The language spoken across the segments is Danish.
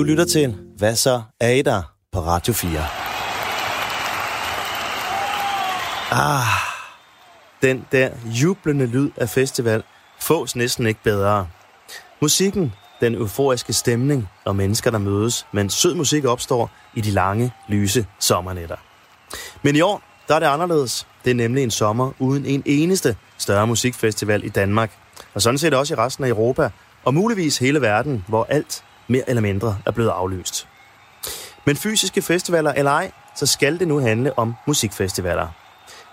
Du lytter til Hvad så er I der på Radio 4. Ah, den der jublende lyd af festival fås næsten ikke bedre. Musikken, den euforiske stemning og mennesker, der mødes, men sød musik opstår i de lange, lyse sommernætter. Men i år, der er det anderledes. Det er nemlig en sommer uden en eneste større musikfestival i Danmark. Og sådan set også i resten af Europa, og muligvis hele verden, hvor alt mere eller mindre er blevet aflyst. Men fysiske festivaler eller ej, så skal det nu handle om musikfestivaler.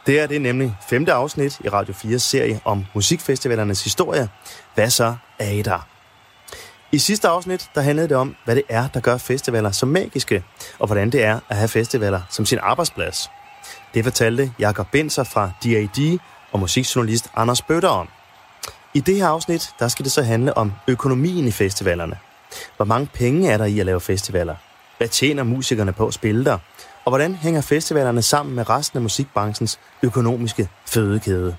Det er det nemlig femte afsnit i Radio 4's serie om musikfestivalernes historie. Hvad så er I der? I sidste afsnit, der handlede det om, hvad det er, der gør festivaler så magiske, og hvordan det er at have festivaler som sin arbejdsplads. Det fortalte Jakob Benser fra DAD og musikjournalist Anders Bøtter om. I det her afsnit, der skal det så handle om økonomien i festivalerne. Hvor mange penge er der i at lave festivaler? Hvad tjener musikerne på at spille der? Og hvordan hænger festivalerne sammen med resten af musikbranchens økonomiske fødekæde?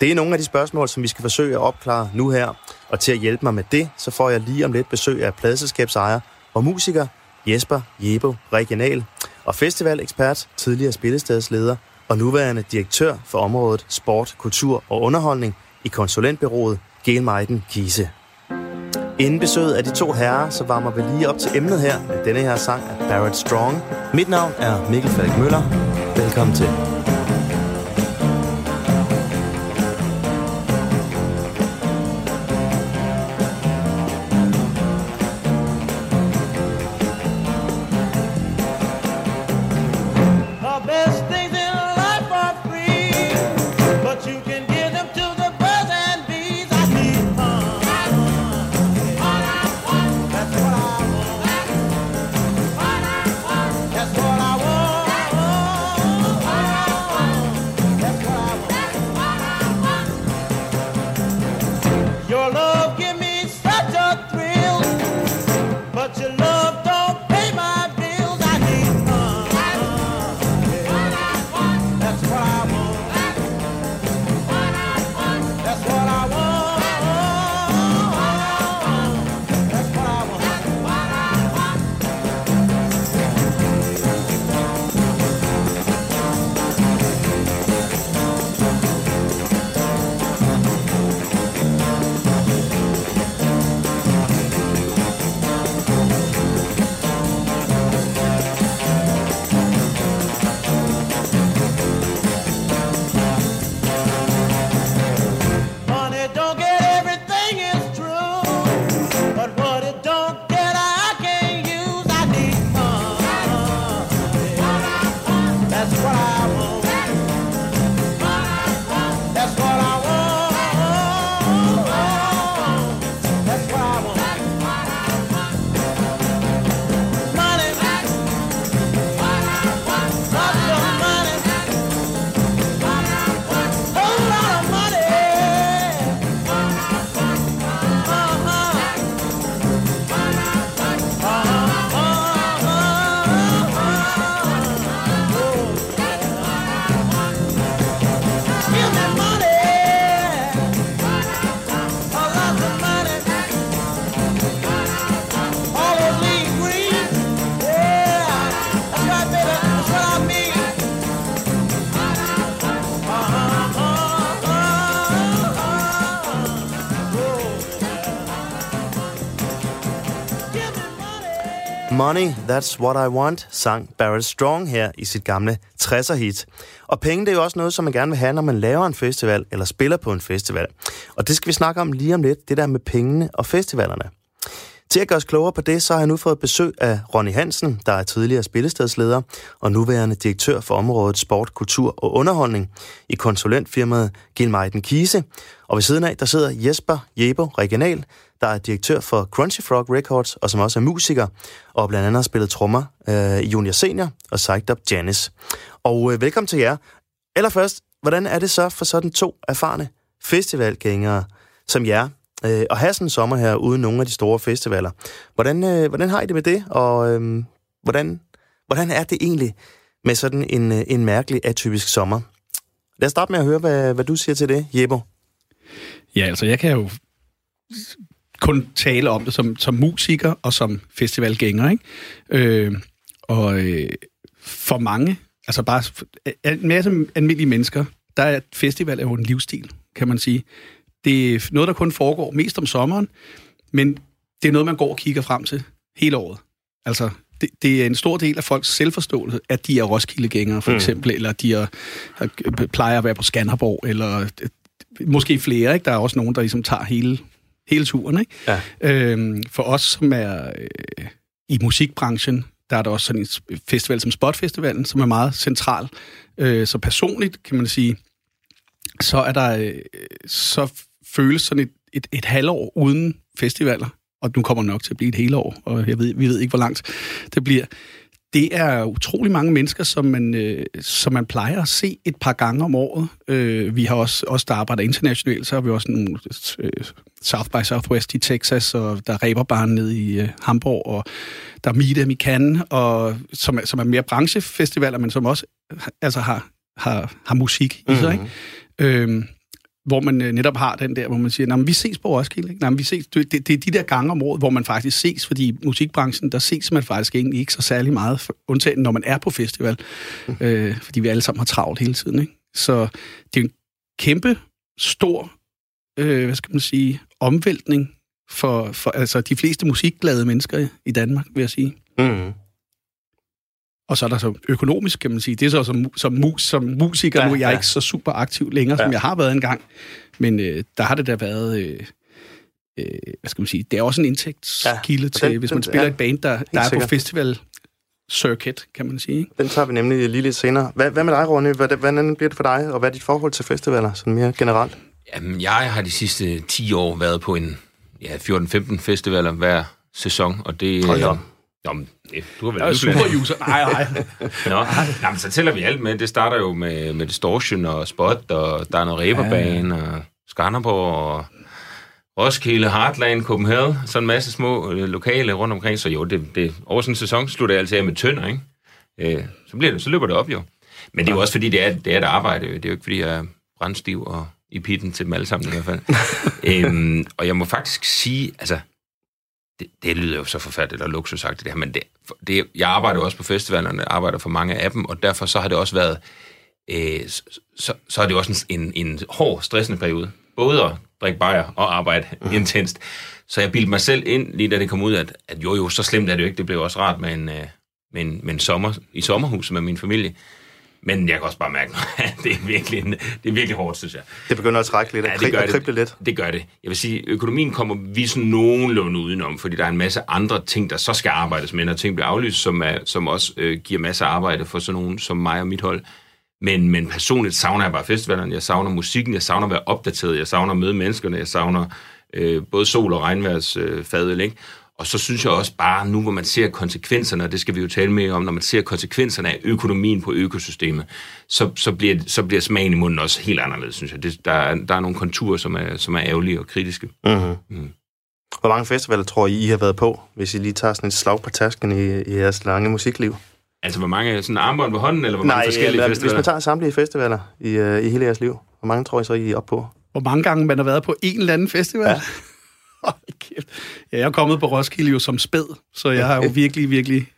Det er nogle af de spørgsmål, som vi skal forsøge at opklare nu her. Og til at hjælpe mig med det, så får jeg lige om lidt besøg af pladselskabsejer og musiker Jesper Jebo Regional og festivalekspert, tidligere spillestedsleder og nuværende direktør for området Sport, Kultur og Underholdning i konsulentbyrået Gelmeiden Kise. Inden besøget af de to herrer, så varmer vi lige op til emnet her med denne her sang af Barrett Strong. Mit navn er Mikkel Falk Møller. Velkommen til. Money, That's What I Want, sang Barrett Strong her i sit gamle 60'er-hit. Og penge, det er jo også noget, som man gerne vil have, når man laver en festival eller spiller på en festival. Og det skal vi snakke om lige om lidt, det der med pengene og festivalerne. Til at gøre os klogere på det, så har jeg nu fået besøg af Ronny Hansen, der er tidligere spillestedsleder og nuværende direktør for området Sport, Kultur og Underholdning i konsulentfirmaet Gilmeiden Kise. Og ved siden af, der sidder Jesper Jebo Regional, der er direktør for Crunchy Frog Records, og som også er musiker, og blandt andet har spillet trommer øh, i Junior Senior og Psyched Up Janice. Og øh, velkommen til jer. Allerførst, hvordan er det så for sådan to erfarne festivalgængere som jer, øh, at have sådan en sommer her uden nogle af de store festivaler? Hvordan, øh, hvordan har I det med det, og øh, hvordan, hvordan er det egentlig med sådan en, øh, en mærkelig atypisk sommer? Lad os starte med at høre, hvad, hvad du siger til det, Jebo. Ja, altså jeg kan jo kun tale om det som, som musiker og som festivalgænger, ikke? Øh, og øh, for mange, altså bare en masse almindelige mennesker, der er festival er jo en livsstil, kan man sige. Det er noget, der kun foregår mest om sommeren, men det er noget, man går og kigger frem til hele året. Altså, det, det er en stor del af folks selvforståelse, at de er Roskilde-gængere, for mm. eksempel, eller de er, plejer at være på Skanderborg, eller øh, måske flere, ikke? Der er også nogen, der ligesom tager hele, hele turen, ikke? Ja. Øhm, for os, som er øh, i musikbranchen, der er der også sådan en festival som Spotfestivalen, som er meget central. Øh, så personligt, kan man sige, så er der, øh, så føles sådan et, et, et halvår uden festivaler, og nu kommer det nok til at blive et hele år, og jeg ved, vi ved ikke, hvor langt det bliver. Det er utrolig mange mennesker, som man, øh, som man plejer at se et par gange om året. Øh, vi har også, også der arbejder internationalt, så har vi også nogle øh, South by Southwest i Texas, og der er Reberbaren nede i øh, Hamburg, og der er Meet i Cannes, og, som, som er mere branchefestivaler, men som også altså har, har, har musik i sig. Mm-hmm. Ikke? Øh, hvor man øh, netop har den der, hvor man siger, vi ses på Roskilde. Ikke? Nej, vi ses. Det, det, det er de der gange om året, hvor man faktisk ses, fordi musikbranchen, der ses man faktisk egentlig ikke så særlig meget, undtagen når man er på festival, mm. øh, fordi vi alle sammen har travlt hele tiden. Ikke? Så det er en kæmpe, stor, øh, hvad skal man sige, omvæltning for, for altså, de fleste musikglade mennesker i Danmark, vil jeg sige. Mm. Og så er der så økonomisk, kan man sige. Det er så som, som, mus, som musiker, ja, nu er jeg ja. ikke så super aktiv længere, ja. som jeg har været engang. Men øh, der har det da været... Øh, øh, hvad skal man sige? Det er også en indtægtskilde ja, til, den, hvis man den, spiller ja, et band, der, der er på festival circuit, kan man sige. Den tager vi nemlig lige lidt senere. Hvad, hvad med dig, Ronny? Hvad, hvordan bliver det for dig, og hvad er dit forhold til festivaler, sådan mere generelt? Jamen, jeg har de sidste 10 år været på en ja, 14-15 festivaler hver sæson, og det... Hold. Nå, men det, du har vel... Jeg er super user. Nej, nej. Nå, jamen, så tæller vi alt med. Det starter jo med, med Distortion og Spot, og der er noget Reberbane, ja. og Skanderborg, og Roskilde, Heartland, Copenhagen, så en masse små øh, lokale rundt omkring. Så jo, det, det, over sådan en sæson slutter jeg altid af med tønder, ikke? Øh, så, bliver det, så løber det op jo. Men det er jo også fordi, det er, det er et arbejde. Det er jo ikke fordi, jeg er brændstiv og i pitten til dem alle sammen i hvert fald. øhm, og jeg må faktisk sige, altså, det, det lyder jo så forfærdeligt og luksusagtigt det her, men det, det, jeg arbejder jo også på festivalerne, arbejder for mange af dem, og derfor så har det også været, øh, så, så er det også en, en, en hård, stressende periode. Både at drikke bajer og arbejde mm. intenst. Så jeg bildte mig selv ind, lige da det kom ud, at, at jo jo, så slemt er det jo ikke. Det blev også rart med en, øh, med en, med en sommer i sommerhus med min familie. Men jeg kan også bare mærke, at det er virkelig, det er virkelig hårdt, synes jeg. Det begynder at trække lidt, ja, det gør det, lidt. Det gør det. Jeg vil sige, økonomien kommer vi sådan nogenlunde udenom, fordi der er en masse andre ting, der så skal arbejdes med, når ting bliver aflyst, som, er, som også øh, giver masser af arbejde for sådan nogen som mig og mit hold. Men, men personligt savner jeg bare festivalerne, jeg savner musikken, jeg savner at være opdateret, jeg savner at møde menneskerne, jeg savner øh, både sol- og regnværsfadel, øh, ikke? Og så synes jeg også bare, nu hvor man ser konsekvenserne, og det skal vi jo tale mere om, når man ser konsekvenserne af økonomien på økosystemet, så, så, bliver, så bliver smagen i munden også helt anderledes, synes jeg. Det, der, er, der er nogle konturer, som er, som er ærgerlige og kritiske. Mm-hmm. Mm. Hvor mange festivaler tror I, I har været på, hvis I lige tager sådan et slag på tasken i, i jeres lange musikliv? Altså, hvor mange sådan armbånd på hånden, eller hvor mange Nej, forskellige Nej, festivaler? hvis man tager samtlige festivaler i, uh, i hele jeres liv, hvor mange tror I så, I er op på? Hvor mange gange man har været på en eller anden festival? Ja. Ja, jeg er kommet på Roskilde jo som spæd, så jeg har jo virkelig, virkelig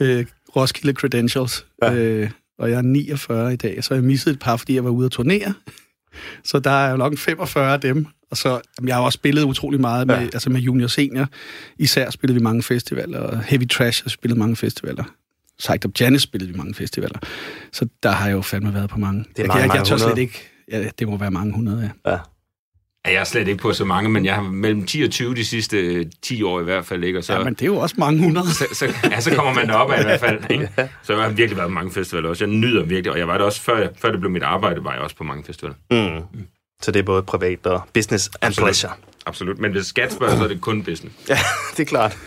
øh, Roskilde credentials. Ja. Øh, og jeg er 49 i dag, så jeg missede et par, fordi jeg var ude at turnere. Så der er jo nok 45 af dem. Og så, jamen, jeg har også spillet utrolig meget med, ja. altså med junior senior. Især spillede vi mange festivaler, og Heavy Trash har spillet mange festivaler. Psyched Up Janice spillede vi mange festivaler. Så der har jeg jo fandme været på mange. Det er mange, jeg, jeg, jeg tør slet ikke... Ja, det må være mange hundrede, ja. ja. Jeg er slet ikke på så mange, men jeg har mellem 10 og 20 de sidste 10 år i hvert fald. Ikke? Og så, ja, men det er jo også mange hundrede. Så, så, ja, så kommer man derop af i hvert fald. Ikke? Så jeg har virkelig været på mange festivaler også. Jeg nyder virkelig, og jeg var det også, før, før det blev mit arbejde, var jeg også på mange festivaler. Mm. Mm. Så det er både privat og business and Absolut. pleasure. Absolut, men hvis skat spørger, så er det kun business. ja, det er klart.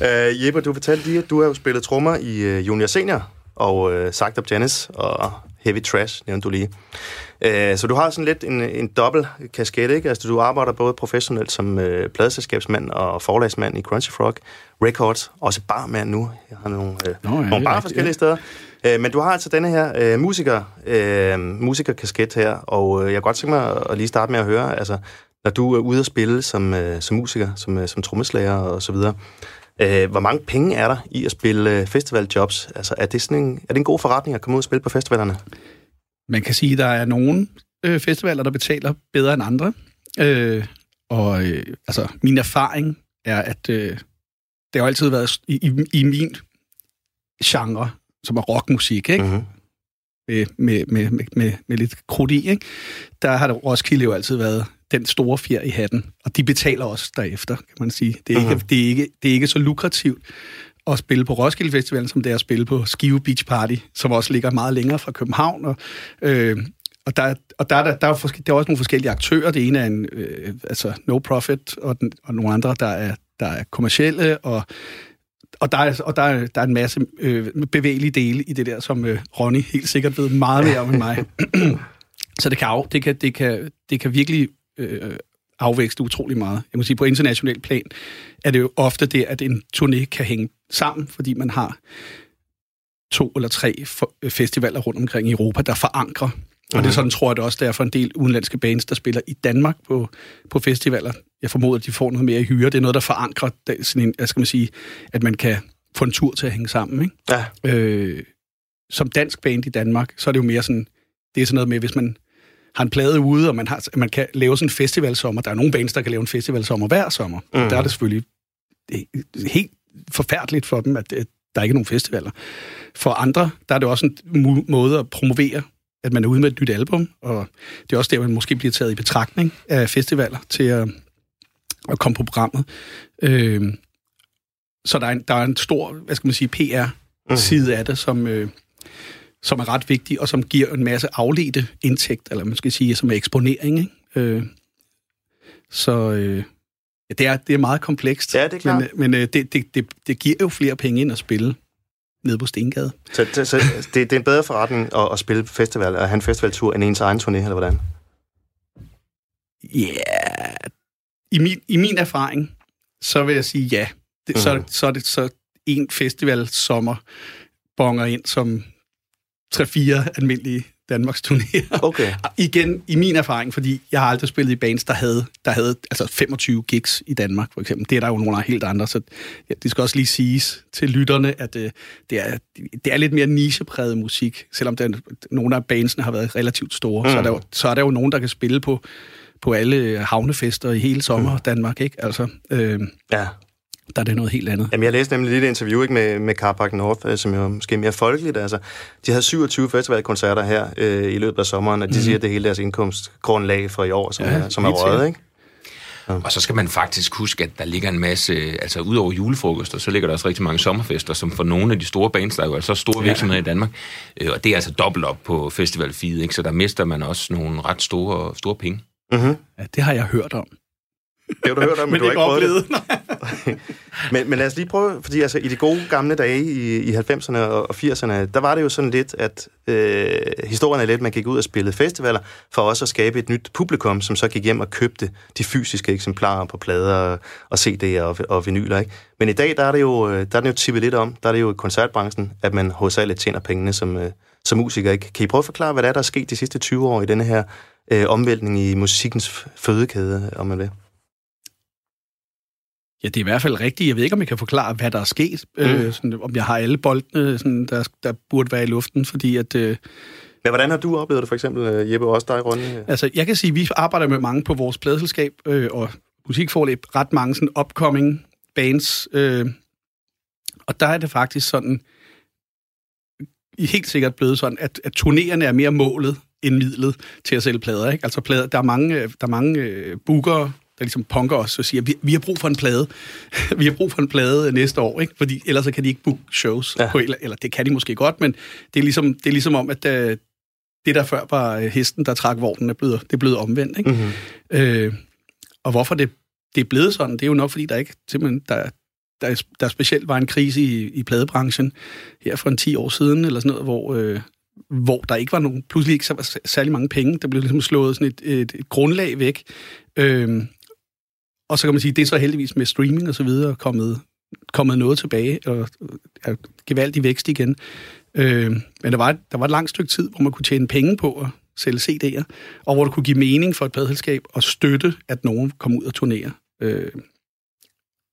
uh, Jeppe, du fortalte lige, at du har jo spillet trommer i uh, Junior Senior, og uh, Sagt Up Janice, og Heavy Trash, nævnte du lige. Øh, så du har sådan lidt en, en dobbelt kasket, ikke? Altså, du arbejder både professionelt som øh, pladeselskabsmand og forlagsmand i Crunchy Frog Records, også barmand nu. Jeg har nogle, øh, Nå, ja, nogle bar forskellige ja. steder. Øh, men du har altså denne her øh, musiker, øh, musikerkasket her, og øh, jeg kunne godt tænke mig at lige starte med at høre, altså, når du er ude at spille som, øh, som musiker, som, øh, som trommeslager og så videre, øh, hvor mange penge er der i at spille øh, festivaljobs? Altså, er det, sådan en, er det en god forretning at komme ud og spille på festivalerne? Man kan sige, at der er nogle øh, festivaler, der betaler bedre end andre. Øh, og øh, altså, min erfaring er, at øh, det har altid været i, i, i min genre, som er rockmusik, ikke? Mm-hmm. Med, med, med, med, med, med lidt krudt i, ikke? der har det Roskilde jo altid været den store fjer i hatten, og de betaler også derefter, kan man sige. Det er, mm-hmm. ikke, det er, ikke, det er ikke så lukrativt at spille på Roskilde Festivalen, som det er at spille på Skive Beach Party, som også ligger meget længere fra København, og, øh, og der, og der, der, der, er, forske, der er også nogle forskellige aktører. Det ene er en, øh, altså no profit, og, den, og nogle andre, der er, der er kommercielle, og, og, der, er, og der, er, der er en masse øh, bevægelige dele i det der, som øh, Ronny helt sikkert ved meget mere om end mig. Så det kan, det kan, det kan, det kan virkelig øh, afvækste utrolig meget. Jeg må sige, på international plan er det jo ofte det, at en turné kan hænge sammen, fordi man har to eller tre festivaler rundt omkring i Europa, der forankrer og det er mhm. sådan, tror jeg det også, der er for en del udenlandske bands, der spiller i Danmark på, på festivaler. Jeg formoder, at de får noget mere i hyre. Det er noget, der forankrer sådan en, skal man sige, at man kan få en tur til at hænge sammen. Ikke? Ja. Øh, som dansk band i Danmark, så er det jo mere sådan, det er sådan noget med, hvis man har en plade ude, og man, har, man kan lave sådan en festivalsommer. Der er nogle bands, der kan lave en festivalsommer hver sommer. Mm. Der er det selvfølgelig er helt forfærdeligt for dem, at der er ikke nogen festivaler. For andre, der er det også en måde at promovere at man er ude med et nyt album, og det er også der, man måske bliver taget i betragtning af festivaler til at, at komme på programmet. Øh, så der er, en, der er en stor, hvad skal man sige, PR-side mm. af det, som, øh, som er ret vigtig, og som giver en masse afledte indtægt, eller man skal sige, som er eksponering. Ikke? Øh, så øh, ja, det, er, det er meget komplekst. Ja, det er klart. Men, men øh, det, det, det, det giver jo flere penge ind at spille nede på Stengade. Så, så, så det, det er en bedre forretning at, at spille festival, at have en festivaltur, end ens egen turné, eller hvordan? Ja, yeah. I, min, i min erfaring, så vil jeg sige ja. Det, mm. så, så er det så en festival sommer bonger ind som 3-4 almindelige Danmarks turnéer. Okay. Igen, i min erfaring, fordi jeg har aldrig spillet i bands, der havde, der havde altså 25 gigs i Danmark, for eksempel. Det er der jo nogle helt andre, så ja, det skal også lige siges til lytterne, at uh, det, er, det er lidt mere nichepræget musik, selvom den, nogle af bandsene har været relativt store, mm. så, er der jo, så er der jo nogen, der kan spille på, på alle havnefester i hele sommer mm. Danmark, ikke? Altså, øh, ja der er det noget helt andet. Jamen, jeg læste nemlig lidt interview ikke, med, med Carpark North, øh, som jo måske er mere folkeligt. Altså, de havde 27 festivalkoncerter her øh, i løbet af sommeren, og de mm. siger, at det hele deres indkomstgrundlag for i år, som, ja, er, som er røget, ikke? Ja. Og så skal man faktisk huske, at der ligger en masse, altså ud over julefrokoster, så ligger der også rigtig mange sommerfester, som for nogle af de store bands, der er jo altså store virksomheder ja. i Danmark, øh, og det er altså dobbelt op på festival feed, ikke? så der mister man også nogle ret store, store penge. Mm-hmm. Ja, det har jeg hørt om. Det har du hørt om, men, men du har ikke prøvet det. men, men lad os lige prøve, fordi altså, i de gode gamle dage i, i 90'erne og 80'erne, der var det jo sådan lidt, at øh, historien er lidt, man gik ud og spillede festivaler, for også at skabe et nyt publikum, som så gik hjem og købte de fysiske eksemplarer på plader og CD'er og, og vinyler. Ikke? Men i dag, der er det jo, der er det jo tippet lidt om, der er det jo i koncertbranchen, at man hovedsageligt tjener pengene som, øh, som musiker. Ikke? Kan I prøve at forklare, hvad der er, der er sket de sidste 20 år i denne her øh, omvæltning i musikkens fødekæde, om man vil? Ja, det er i hvert fald rigtigt. Jeg ved ikke, om jeg kan forklare, hvad der er sket. Mm. Øh, sådan, om jeg har alle boldene, sådan, der, der burde være i luften, fordi at... Øh, men hvordan har du oplevet det, for eksempel, øh, Jeppe, og også dig, Ronny? Altså, jeg kan sige, at vi arbejder med mange på vores pladeselskab øh, og musikforlæb. Ret mange sådan upcoming bands. Øh, og der er det faktisk sådan, helt sikkert blevet sådan, at, at turnerende er mere målet end midlet til at sælge plader. Ikke? Altså plader, der er mange, der er mange øh, bookere, der ligesom punker os og siger, vi, vi har brug for en plade. vi har brug for en plade næste år, ikke? Fordi ellers så kan de ikke book shows. Ja. På, eller, eller det kan de måske godt, men det er ligesom, det er ligesom om, at uh, det der før var øh, hesten, der trak vognen, er blevet, det er blevet omvendt. Ikke? Mm-hmm. Øh, og hvorfor det, det er blevet sådan, det er jo nok, fordi der ikke simpelthen, der, der, der specielt var en krise i, i pladebranchen her for en 10 år siden, eller sådan noget, hvor, øh, hvor der ikke var nogen, pludselig ikke så var særlig mange penge. Der blev ligesom slået sådan et, et, et grundlag væk. Øh, og så kan man sige, det er så heldigvis med streaming og så videre kommet, kommet noget tilbage, og er gevaldig vækst igen. Øh, men der var, der var et langt stykke tid, hvor man kunne tjene penge på at sælge CD'er, og hvor det kunne give mening for et pladselskab at støtte, at nogen kom ud og turnerer. Øh,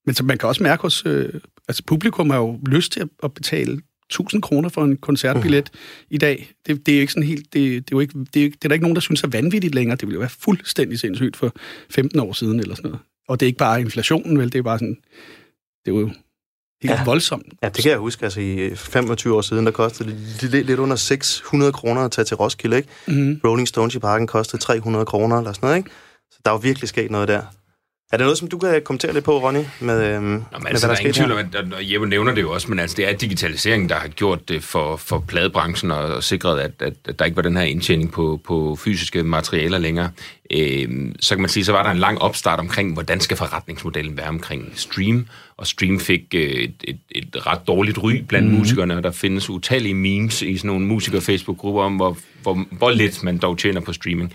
men så man kan også mærke hos... Øh, altså publikum har jo lyst til at betale 1000 kroner for en koncertbillet uh. i dag. Det, det er ikke sådan helt... Det, det, er jo ikke, det, er, det er der ikke nogen, der synes er vanvittigt længere. Det ville jo være fuldstændig sindssygt for 15 år siden eller sådan noget. Og det er ikke bare inflationen, vel? Det er bare sådan... Det er jo helt ja. voldsomt. Ja, det kan jeg huske. Altså, i 25 år siden, der kostede det lidt, lidt under 600 kroner at tage til Roskilde, ikke? Mm-hmm. Rolling Stones i parken kostede 300 kroner eller sådan noget, ikke? Så der er jo virkelig sket noget der. Er det noget, som du kan kommentere lidt på, Ronny? Med, øhm, Nå, men med, altså, hvad der, der er tvivl om, at Jeppe nævner det jo også, men altså, det er digitaliseringen, der har gjort det for, for pladebranchen og, og sikret, at, at, at der ikke var den her indtjening på, på fysiske materialer længere. Øhm, så kan man sige, så var der en lang opstart omkring, hvordan skal forretningsmodellen være omkring stream, og stream fik øh, et, et, et ret dårligt ry blandt mm-hmm. musikerne, og der findes utallige memes i sådan nogle musiker-Facebook-grupper om, hvor, hvor, hvor lidt man dog tjener på streaming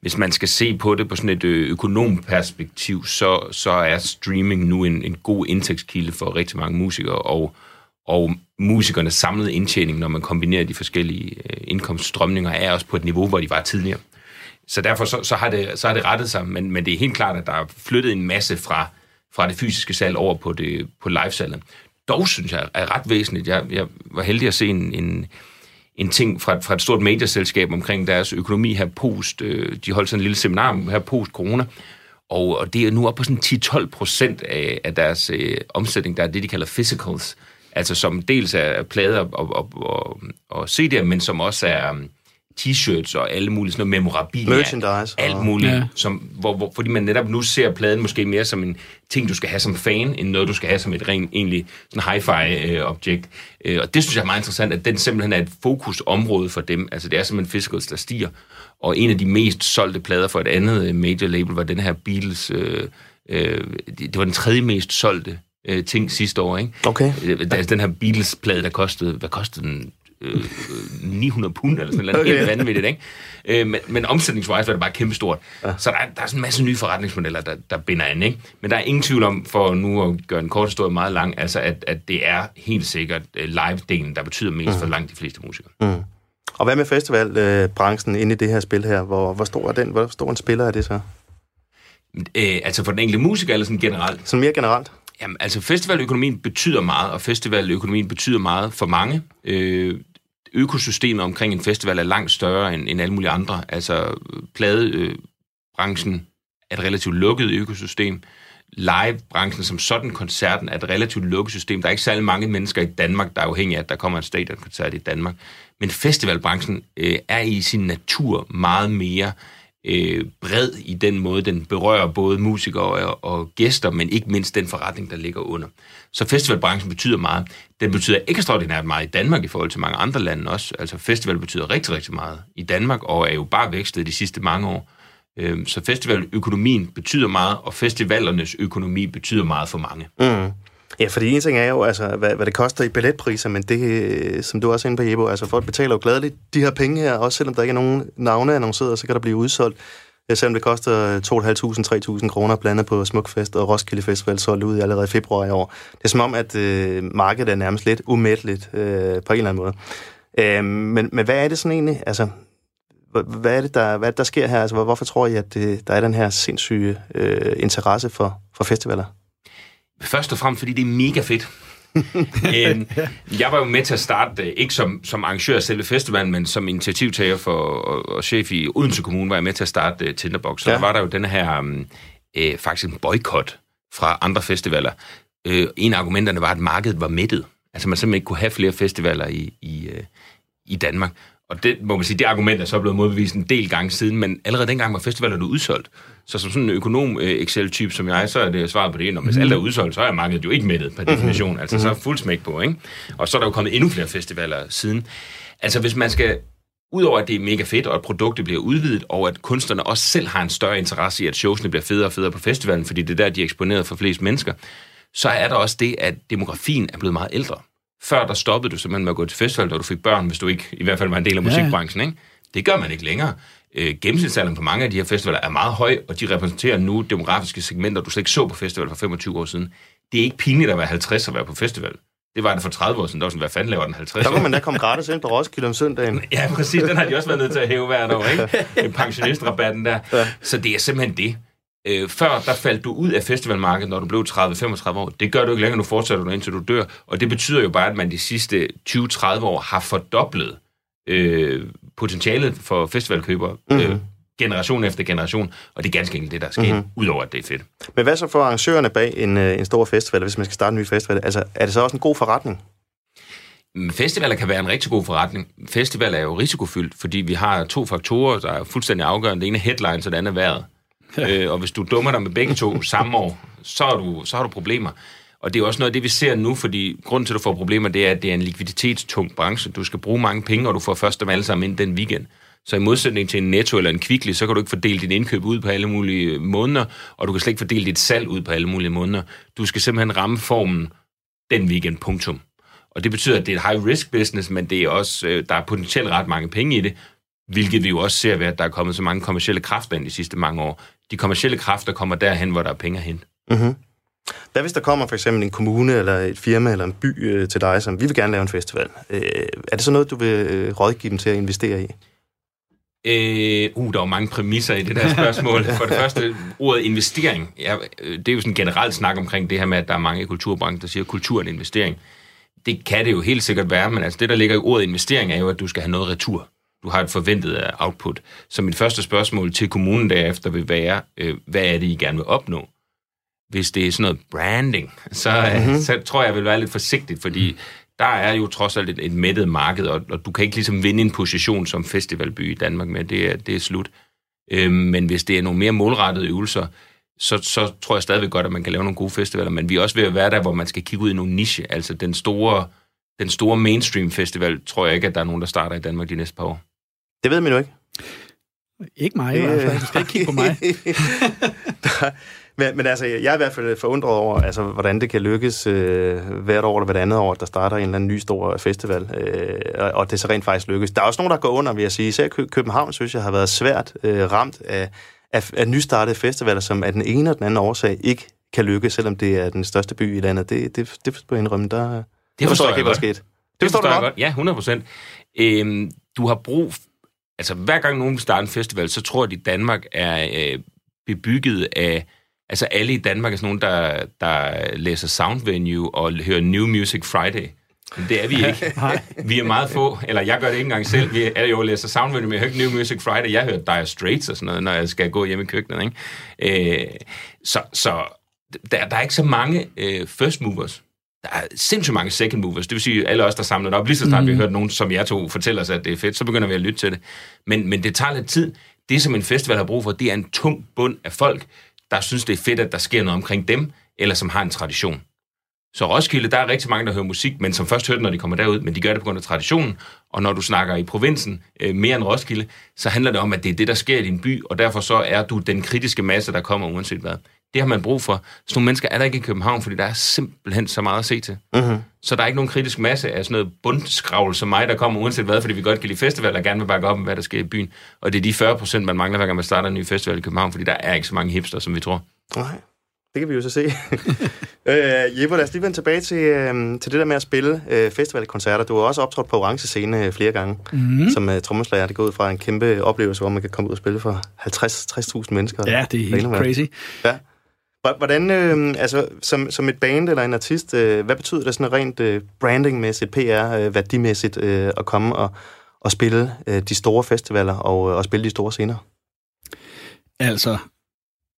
hvis man skal se på det på sådan et øh, økonomperspektiv, så, så er streaming nu en, en god indtægtskilde for rigtig mange musikere, og, og musikernes samlede indtjening, når man kombinerer de forskellige øh, indkomststrømninger, er også på et niveau, hvor de var tidligere. Så derfor så, så, har, det, så har det rettet sig, men, men det er helt klart, at der er flyttet en masse fra, fra det fysiske salg over på, det, på live-salget. Dog synes jeg er ret væsentligt. Jeg, jeg var heldig at se en, en, en ting fra, fra et stort medieselskab omkring deres økonomi her post. Øh, de holdt sådan en lille seminar her post-corona, og, og det er nu op på sådan 10-12 procent af, af deres øh, omsætning, der er det, de kalder physicals. Altså som dels er plader og, og, og, og CD'er, men som også er t-shirts og alle mulige sådan noget memorabilia. Merchandise. Alt muligt. Ja. Som, hvor, hvor, fordi man netop nu ser pladen måske mere som en ting, du skal have som fan, end noget, du skal have som et rent, egentlig sådan hi-fi-objekt. Øh, øh, og det synes jeg er meget interessant, at den simpelthen er et fokusområde for dem. Altså det er simpelthen physicals, der stiger. Og en af de mest solgte plader for et andet øh, major label var den her Beatles... Øh, øh, det var den tredje mest solgte øh, ting sidste år, ikke? Okay. Øh, altså den her Beatles-plade, der kostede, hvad kostede den? Øh, 900 pund eller sådan noget, okay. helt vanvittigt, ikke? Øh, men, men omsætningsvis var det bare kæmpestort. Ja. Så der, der er sådan en masse nye forretningsmodeller, der, der binder an, ikke? Men der er ingen tvivl om, for nu at gøre en kort historie meget lang, altså at, at det er helt sikkert uh, live-delen, der betyder mest mm. for langt de fleste musikere. Mm. Og hvad med festivalbranchen inde i det her spil her? Hvor, hvor stor er den? Hvor stor en spiller er det så? Øh, altså for den enkelte musiker, eller sådan generelt? Sådan mere generelt? Jamen, altså festivaløkonomien betyder meget, og festivaløkonomien betyder meget for mange. Øh, økosystemet omkring en festival er langt større end, end alle mulige andre. Altså, pladebranchen er et relativt lukket økosystem. Live-branchen som sådan, koncerten, er et relativt lukket system. Der er ikke særlig mange mennesker i Danmark, der er afhængige af, at der kommer en stadionkoncert i Danmark. Men festivalbranchen øh, er i sin natur meget mere øh, Øh, bred i den måde, den berører både musikere og, og gæster, men ikke mindst den forretning, der ligger under. Så festivalbranchen betyder meget. Den betyder ekstraordinært meget i Danmark i forhold til mange andre lande også. Altså festival betyder rigtig, rigtig meget i Danmark, og er jo bare vækstet de sidste mange år. Øh, så festivaløkonomien betyder meget, og festivalernes økonomi betyder meget for mange. Mm. Ja, fordi en ting er jo, altså, hvad, hvad det koster i billetpriser, men det, øh, som du også er inde på, Jebo, altså folk betaler jo gladeligt de her penge her, også selvom der ikke er nogen navne annonceret, så kan der blive udsolgt. Selvom det koster 2.500-3.000 kroner blandet på Smukfest og Roskilde Festival solgt ud allerede i februar i år. Det er som om, at øh, markedet er nærmest lidt umætteligt øh, på en eller anden måde. Øh, men, men hvad er det sådan egentlig? Altså, hvad er det, der, hvad er det, der sker her? Altså, hvorfor tror I, at det, der er den her sindssyge øh, interesse for, for festivaler? Først og fremmest, fordi det er mega fedt. øhm, jeg var jo med til at starte, øh, ikke som, som arrangør af selve festivalen, men som initiativtager for, og, og chef i Odense Kommune, var jeg med til at starte uh, Tinderbox. Så ja. der var der jo den her, um, øh, faktisk en boykot fra andre festivaler. Øh, en af argumenterne var, at markedet var mættet. Altså man simpelthen ikke kunne have flere festivaler i, i, uh, i Danmark. Og det, må man sige, det argument er så blevet modbevist en del gange siden, men allerede dengang var festivalerne udsolgt. Så som sådan en økonom-Excel-type som jeg, så er det svaret på det, når hvis mm. alt er udsolgt, så er markedet jo ikke mættet per definition. Mm. Altså så er fuld smæk på, ikke? Og så er der jo kommet endnu flere festivaler siden. Altså hvis man skal Udover at det er mega fedt, og at produktet bliver udvidet, og at kunstnerne også selv har en større interesse i, at showsene bliver federe og federe på festivalen, fordi det er der, de er eksponeret for flest mennesker, så er der også det, at demografien er blevet meget ældre. Før der stoppede du simpelthen med at gå til festival, da du fik børn, hvis du ikke i hvert fald var en del af musikbranchen. Ikke? Det gør man ikke længere. Øh, gennemsnitsalderen på mange af de her festivaler er meget høj, og de repræsenterer nu demografiske segmenter, du slet ikke så på festival for 25 år siden. Det er ikke pinligt at være 50 og være på festival. Det var det for 30 år siden. Der var sådan, hvad fanden laver den 50 Der kunne man da komme gratis ind på Roskilde om søndagen. Ja, præcis. Den har de også været nødt til at hæve hvert år, ikke? Pensionistrabatten der. Ja. Så det er simpelthen det. Øh, før der faldt du ud af festivalmarkedet, når du blev 30-35 år. Det gør du ikke længere, nu fortsætter du indtil du dør. Og det betyder jo bare, at man de sidste 20-30 år har fordoblet øh, potentialet for festivalkøbere. Mm-hmm. Øh, generation efter generation, og det er ganske enkelt det, der er sket, mm-hmm. udover at det er fedt. Men hvad så for arrangørerne bag en, øh, en stor festival, hvis man skal starte en ny festival? Altså, er det så også en god forretning? Festivaler kan være en rigtig god forretning. Festival er jo risikofyldt, fordi vi har to faktorer, der er fuldstændig afgørende. Det ene er headlines, og det andet er vejret. Ja. Øh, og hvis du dummer dig med begge to samme år, så har, du, så har du problemer. Og det er også noget af det, vi ser nu, fordi grunden til, at du får problemer, det er, at det er en likviditetstung branche. Du skal bruge mange penge, og du får først dem alle sammen ind den weekend. Så i modsætning til en Netto eller en Kvickly, så kan du ikke fordele dit indkøb ud på alle mulige måneder, og du kan slet ikke fordele dit salg ud på alle mulige måneder. Du skal simpelthen ramme formen den weekend, punktum. Og det betyder, at det er et high-risk business, men det er også, øh, der er potentielt ret mange penge i det, hvilket vi jo også ser ved, at der er kommet så mange kommersielle kræfter ind de sidste mange år. De kommersielle kræfter kommer derhen, hvor der er penge hente. Mm-hmm. Hvad hvis der kommer for eksempel en kommune eller et firma eller en by øh, til dig, som vi vil gerne lave en festival? Øh, er det så noget, du vil øh, rådgive dem til at investere i? Øh, uh, der er mange præmisser i det der spørgsmål. For det første, ordet investering. Ja, øh, det er jo sådan en generelt snak omkring det her med, at der er mange i kulturbranchen, der siger, at kultur er en investering. Det kan det jo helt sikkert være, men altså det, der ligger i ordet investering, er jo, at du skal have noget retur. Du har et forventet output. Så mit første spørgsmål til kommunen derefter vil være, øh, hvad er det, I gerne vil opnå? Hvis det er sådan noget branding, så, mm-hmm. så tror jeg, jeg vil være lidt forsigtigt, fordi der er jo trods alt et, et mættet marked, og, og du kan ikke ligesom vinde en position som festivalby i Danmark med, det er, det er slut. Øhm, men hvis det er nogle mere målrettede øvelser, så, så tror jeg stadigvæk godt, at man kan lave nogle gode festivaler, men vi er også ved at være der, hvor man skal kigge ud i nogle niche. Altså den store, den store mainstream festival, tror jeg ikke, at der er nogen, der starter i Danmark de næste par år. Det ved man jo ikke. Ikke mig i hvert fald. Du skal ikke kigge på mig. Men, men altså, jeg er i hvert fald forundret over, altså, hvordan det kan lykkes øh, hvert år eller hvert andet år, at der starter en eller anden ny stor festival, øh, og, og det så rent faktisk lykkes. Der er også nogen, der går under, vil jeg sige. Især København, synes jeg, har været svært øh, ramt af, af, af nystartede festivaler, som af den ene og den anden årsag ikke kan lykkes, selvom det er den største by i landet. Det, det, det forstår jeg indrømme, der, det forstår, jeg ikke, hvad Det, det forstår, du godt? godt? Ja, 100 procent. Øhm, du har brug... Altså, hver gang nogen starter en festival, så tror jeg, at Danmark er øh, bebygget af Altså alle i Danmark er sådan nogen, der, der læser Sound Venue og hører New Music Friday. Men det er vi ikke. vi er meget få, eller jeg gør det ikke engang selv. Vi er jo læser Sound Venue, men jeg hører ikke New Music Friday. Jeg hører Dire Straits og sådan noget, når jeg skal gå hjem i køkkenet. Ikke? Øh, så så der, der er ikke så mange øh, first movers. Der er sindssygt mange second movers. Det vil sige, alle os, der samler op, lige så snart mm. vi har hørt nogen, som jeg to, fortæller os, at det er fedt, så begynder vi at lytte til det. Men, men det tager lidt tid. Det, som en festival har brug for, det er en tung bund af folk, der synes, det er fedt, at der sker noget omkring dem, eller som har en tradition. Så Roskilde, der er rigtig mange, der hører musik, men som først hører det, når de kommer derud, men de gør det på grund af traditionen. Og når du snakker i provinsen øh, mere end Roskilde, så handler det om, at det er det, der sker i din by, og derfor så er du den kritiske masse, der kommer uanset hvad. Det har man brug for. Så nogle mennesker er der ikke i København, fordi der er simpelthen så meget at se til. Uh-huh. Så der er ikke nogen kritisk masse af sådan noget bundsskravl som mig, der kommer uanset hvad, fordi vi godt kan lide festival og gerne vil bakke op om, hvad der sker i byen. Og det er de 40 procent, man mangler, hver gang man starter en ny festival i København, fordi der er ikke så mange hipster, som vi tror. Nej, det kan vi jo så se. øh, Jeppe, lad os lige vende tilbage til, øh, til det der med at spille øh, festivalkoncerter. Du har også optrådt på orange scene øh, flere gange, mm-hmm. som øh, trommeslager. Det går ud fra en kæmpe oplevelse, hvor man kan komme ud og spille for 50-60.000 mennesker. Ja, det er helt crazy. Ja. Hvordan, øh, altså, som, som et band eller en artist, øh, hvad betyder det sådan rent øh, brandingmæssigt, PR, øh, værdimæssigt, øh, at komme og, og spille øh, de store festivaler og, øh, og spille de store scener? Altså,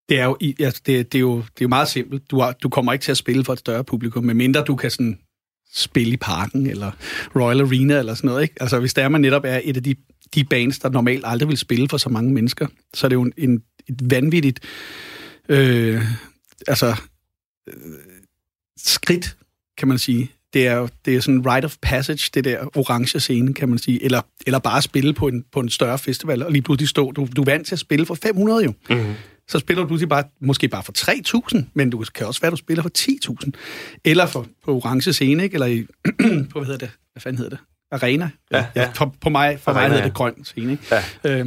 det er jo, altså, det, det er jo, det er jo meget simpelt. Du, har, du kommer ikke til at spille for et større publikum, medmindre du kan sådan spille i parken, eller Royal Arena, eller sådan noget. Ikke? Altså, hvis der man netop er et af de, de bands, der normalt aldrig vil spille for så mange mennesker, så er det jo en, en, et vanvittigt øh, altså, øh, skridt, kan man sige. Det er, det er sådan en rite of passage, det der orange scene, kan man sige. Eller, eller bare spille på en, på en større festival, og lige pludselig stå. Du, du er vant til at spille for 500 jo. Mm-hmm. Så spiller du pludselig bare, måske bare for 3.000, men du kan også være, at du spiller for 10.000. Eller for, på orange scene, ikke? Eller i, på, hvad hedder det? Hvad fanden hedder det? Arena. Ja, ja. På, på mig, for Arena, mig hedder det grøn scene, ikke? Ja. Øh,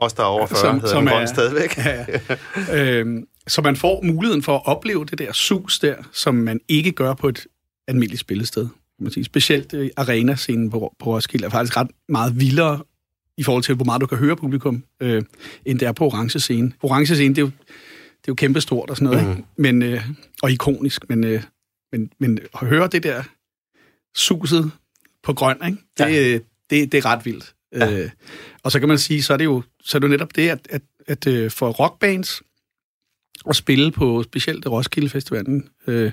også der er over 40, som, hedder som er, stadigvæk. Ja, ja. øhm, så man får muligheden for at opleve det der sus der, som man ikke gør på et almindeligt spillested. Kan man sige. Specielt øh, arena-scenen på, på Roskilde er faktisk ret meget vildere i forhold til, hvor meget du kan høre publikum, øh, end det er på orange scene. Orange scene, det er jo, det er jo kæmpestort og sådan noget, mm. ikke? Men, øh, og ikonisk, men, øh, men, men at høre det der suset på grøn, ikke? Det, ja. det, det, det er ret vildt. Ja. Øh, og så kan man sige, så er det jo, så er det jo netop det, at, at, at øh, for rockbands at spille på specielt Roskilde Festivalen, øh,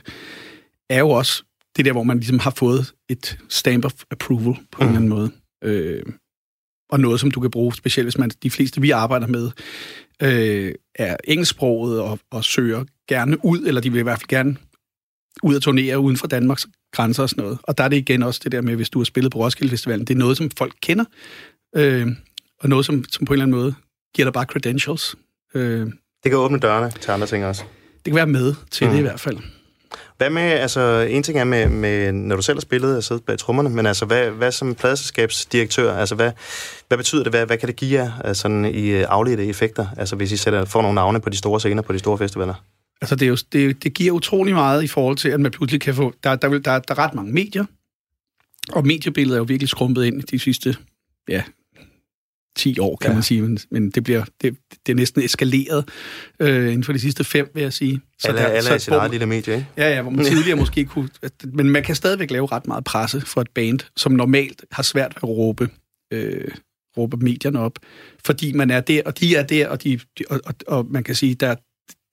er jo også det der, hvor man ligesom har fået et stamp of approval på mm. en eller anden måde. Øh, og noget, som du kan bruge, specielt hvis man, de fleste, vi arbejder med, øh, er engelsksproget og, og søger gerne ud, eller de vil i hvert fald gerne ud at turnere uden for Danmarks grænser og sådan noget. Og der er det igen også det der med, hvis du har spillet på Roskilde Festivalen, det er noget, som folk kender, øh, og noget, som, som på en eller anden måde giver dig bare credentials. Øh, det kan åbne dørene til andre ting også. Det kan være med til mm. det i hvert fald. Hvad med, altså en ting er med, med når du selv har spillet og siddet bag trommerne, men altså hvad, hvad som pladselskabsdirektør, altså hvad, hvad betyder det, hvad, hvad kan det give jer altså, sådan i øh, afledte effekter, altså hvis I sætter, får nogle navne på de store scener, på de store festivaler? Altså det, er jo, det, det giver utrolig meget i forhold til, at man pludselig kan få, der, der, der, der, der er ret mange medier, og mediebilledet er jo virkelig skrumpet ind de sidste, ja, 10 år, kan ja. man sige, men, men det, bliver, det, det er næsten eskaleret øh, inden for de sidste fem, vil jeg sige. Så alle, der, alle så, er sit eget lille medie, ikke? Ja, ja, hvor man tidligere måske kunne... Men man kan stadigvæk lave ret meget presse for et band, som normalt har svært ved at råbe, øh, råbe medierne op, fordi man er der, og de er der, og, de, og, og, og man kan sige, der,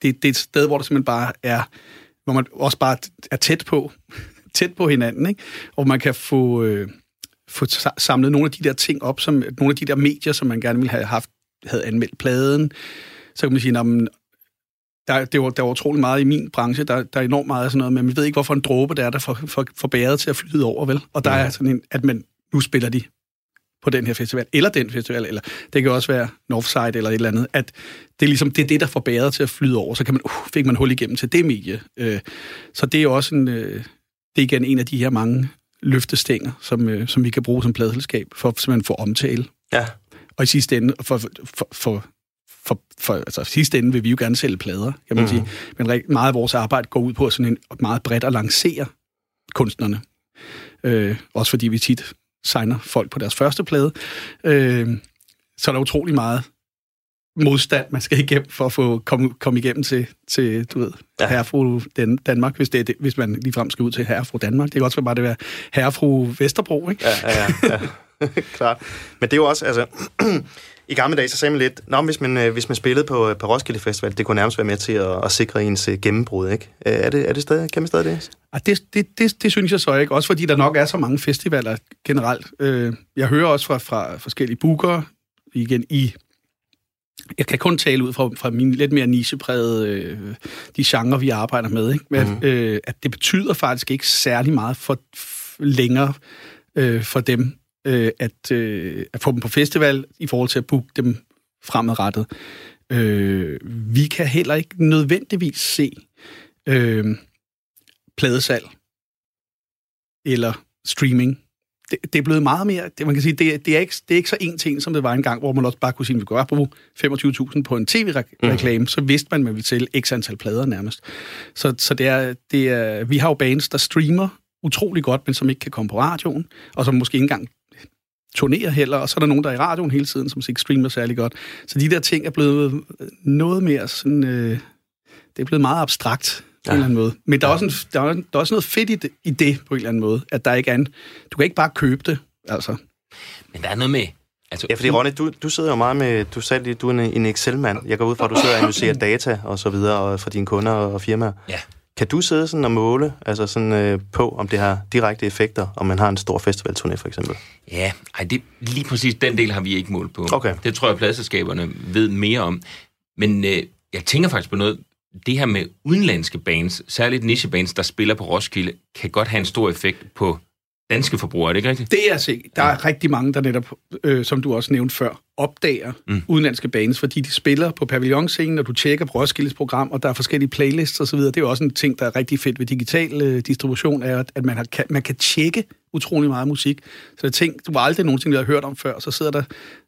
det, det er et sted, hvor der simpelthen bare er, hvor man også bare er tæt på, tæt på hinanden, ikke? og man kan få... Øh, få samlet nogle af de der ting op, som nogle af de der medier, som man gerne ville have haft, havde anmeldt pladen. Så kan man sige, at der, det var, der var utrolig meget i min branche, der, der er enormt meget af sådan noget, men man ved ikke, hvorfor en dråbe der er, der får, for, for bæret til at flyde over, vel? Og der ja. er sådan en, at man, nu spiller de på den her festival, eller den festival, eller det kan også være Northside eller et eller andet, at det er ligesom, det er det, der får bæret til at flyde over, så kan man, uh, fik man hul igennem til det medie. Øh, så det er også en, øh, det er igen en af de her mange løftestænger, som, øh, som vi kan bruge som pladeselskab, for at simpelthen få omtale. Ja. Og i sidste ende, for, for, for, for, for altså, sidste ende vil vi jo gerne sælge plader, kan man mm. sige. Men meget af vores arbejde går ud på sådan en meget bredt at lancere kunstnerne. Øh, også fordi vi tit signer folk på deres første plade. Øh, så er der utrolig meget modstand, man skal igennem for at få komme, komme igennem til, til du ved, ja. herrefru Dan, Danmark, hvis, det er det, hvis man ligefrem skal ud til herrefru Danmark. Det kan også bare det være herrefru Vesterbro, ikke? Ja, ja, ja. ja. Klart. Men det er jo også, altså, i gamle dage, så sagde man lidt, Nå, hvis man, øh, hvis man spillede på, på Roskilde Festival, det kunne nærmest være med til at, at sikre ens øh, gennembrud, ikke? Er det, er det stadig, kan man stadig det? Ja, det, det, det? Det synes jeg så ikke, også fordi der nok er så mange festivaler generelt. Øh, jeg hører også fra, fra forskellige bookere, igen i jeg kan kun tale ud fra, fra min lidt mere nicheprægede, øh, de genrer, vi arbejder med, ikke? Men, mm. øh, at det betyder faktisk ikke særlig meget for, længere øh, for dem, øh, at, øh, at få dem på festival i forhold til at booke dem fremadrettet. Øh, vi kan heller ikke nødvendigvis se øh, pladesalg eller streaming det, det er blevet meget mere, det, man kan sige, det, det, er ikke, det er ikke så en ting, som det var engang, hvor man også bare kunne sige, at vi kunne bruge 25.000 på en tv-reklame, mm. så vidste man, at man ville sælge x antal plader nærmest. Så, så det er, det er, vi har jo bands, der streamer utrolig godt, men som ikke kan komme på radioen, og som måske ikke engang turnerer heller, og så er der nogen, der er i radioen hele tiden, som ikke streamer særlig godt. Så de der ting er blevet noget mere sådan, øh, det er blevet meget abstrakt ja. en eller anden måde. Men der er, også en, der, er, der er også noget fedt i det, i det, på en eller anden måde, at der ikke er en... Du kan ikke bare købe det, altså. Men der er noget med... Altså, ja, fordi Ronny, du, du sidder jo meget med... Du sagde lige, du er en, en Excel-mand. Jeg går ud fra, at du sidder og analyserer data og så videre og for dine kunder og firmaer. Ja. Kan du sidde sådan og måle altså sådan, øh, på, om det har direkte effekter, om man har en stor festivalturné for eksempel? Ja, ej, det, lige præcis den del har vi ikke målt på. Okay. Det tror jeg, pladselskaberne ved mere om. Men øh, jeg tænker faktisk på noget, det her med udenlandske bands, særligt nichebands, der spiller på Roskilde, kan godt have en stor effekt på danske forbrugere, er det ikke rigtigt? Det er se. Der er ja. rigtig mange, der netop, øh, som du også nævnte før, opdager mm. udenlandske bands, fordi de spiller på pavillonscenen, og du tjekker på Roskildes program, og der er forskellige playlists osv. Det er jo også en ting, der er rigtig fedt ved digital øh, distribution, er, at man, har, kan, man kan tjekke utrolig meget musik. Så er ting, du aldrig nogensinde har hørt om før, så sidder der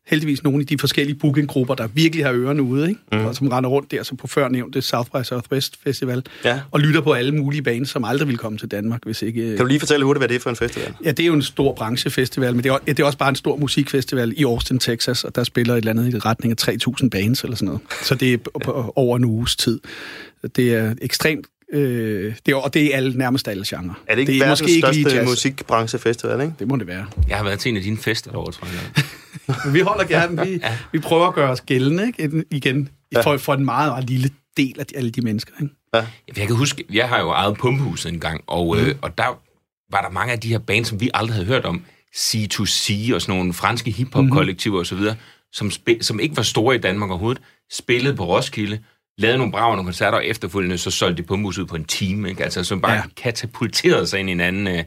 heldigvis nogle af de forskellige bookinggrupper, der virkelig har ørerne ude, ikke? Mm. Og som render rundt der, så på før nævnte South by Southwest Festival, Ja. og lytter på alle mulige bands, som aldrig vil komme til Danmark, hvis ikke... Kan du lige fortælle hurtigt, hvad det er for en festival? Ja, det er jo en stor branchefestival, men det er, det er også bare en stor musikfestival i Austin, Texas, og der spiller et eller andet i retning af 3.000 bands eller sådan noget. Så det er over en uges tid. Det er ekstremt... Øh, det er, og det er alle, nærmest alle genrer. Er det ikke det det verdens største jazz. musikbranchefestival, ikke? Det må det være. Jeg har været til en af dine fester derovre, tror jeg. Vi holder gerne, vi, vi prøver at gøre os gældende ikke? Igen- igen, for, for en meget, meget lille del af de, alle de mennesker. Ikke? Jeg kan huske, jeg har jo ejet pumpehuset en gang, og, øh, og der var der mange af de her bands, som vi aldrig havde hørt om. C2C og sådan nogle franske hiphop-kollektiver osv., som, som ikke var store i Danmark overhovedet, spillede på Roskilde, lavede nogle bravende koncerter, og efterfølgende så solgte de pumpehuset ud på en time. Ikke? Altså, som bare Ja. katapulterede sig ind i en anden øh,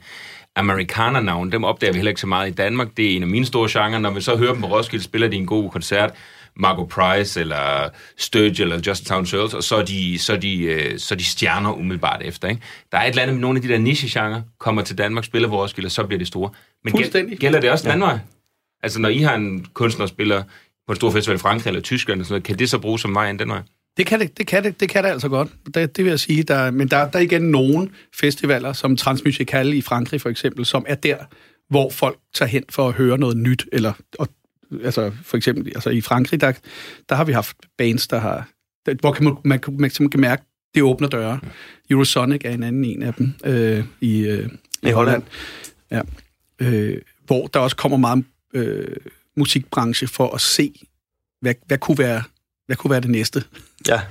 amerikaner-navn. Dem opdager vi heller ikke så meget i Danmark. Det er en af mine store genrer. Når vi så hører dem på Roskilde, spiller de en god koncert. Margot Price, eller Sturge, eller Justin Town Searles, og så er, de, så, er de, øh, så er de stjerner umiddelbart efter. Ikke? Der er et eller andet med nogle af de der niche-genre, kommer til Danmark, spiller på Roskilde, og så bliver det store. Men gæl- gælder det også den anden vej? Altså, når I har en kunstner, spiller på en stor festival i Frankrig eller Tyskland, og sådan noget, kan det så bruges som vej den vej? Det kan det, det, kan det, det kan det altså godt. Det, det vil jeg sige. Der, men der, der er igen nogle festivaler, som Transmusical i Frankrig for eksempel, som er der, hvor folk tager hen for at høre noget nyt. Eller, og, altså for eksempel altså i Frankrig, der, der har vi haft bands, der har... Der, hvor kan man, man, man, man kan mærke, det åbner døre. Eurosonic er en anden en af dem øh, i, øh, I Holland. Ja. Øh, hvor der også kommer meget øh, musikbranche for at se, hvad, hvad, kunne være, hvad kunne være det næste. Ja.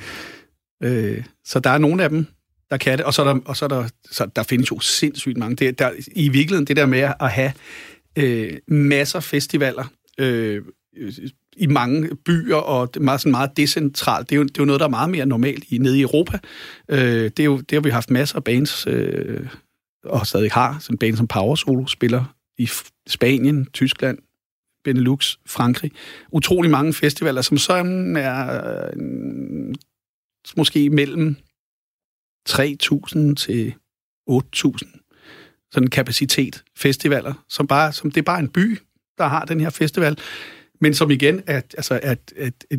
Øh, så der er nogle af dem, der kan det, og så er der, og så er der, så der findes jo sindssygt mange. Det, der, I virkeligheden, det der med at have øh, masser af festivaler øh, i mange byer, og det er meget, sådan meget decentralt, det er, jo, det er jo noget, der er meget mere normalt i, nede i Europa. Øh, det, er jo, det har vi haft masser af bands, øh, og stadig har, sådan en band som Power Solo, spiller i Spanien, Tyskland, Benelux, Frankrig. Utrolig mange festivaler, som sådan mm, er øh, måske mellem 3.000 til 8.000 sådan en kapacitet festivaler, som bare, som det er bare en by, der har den her festival, men som igen er, altså, er, er, er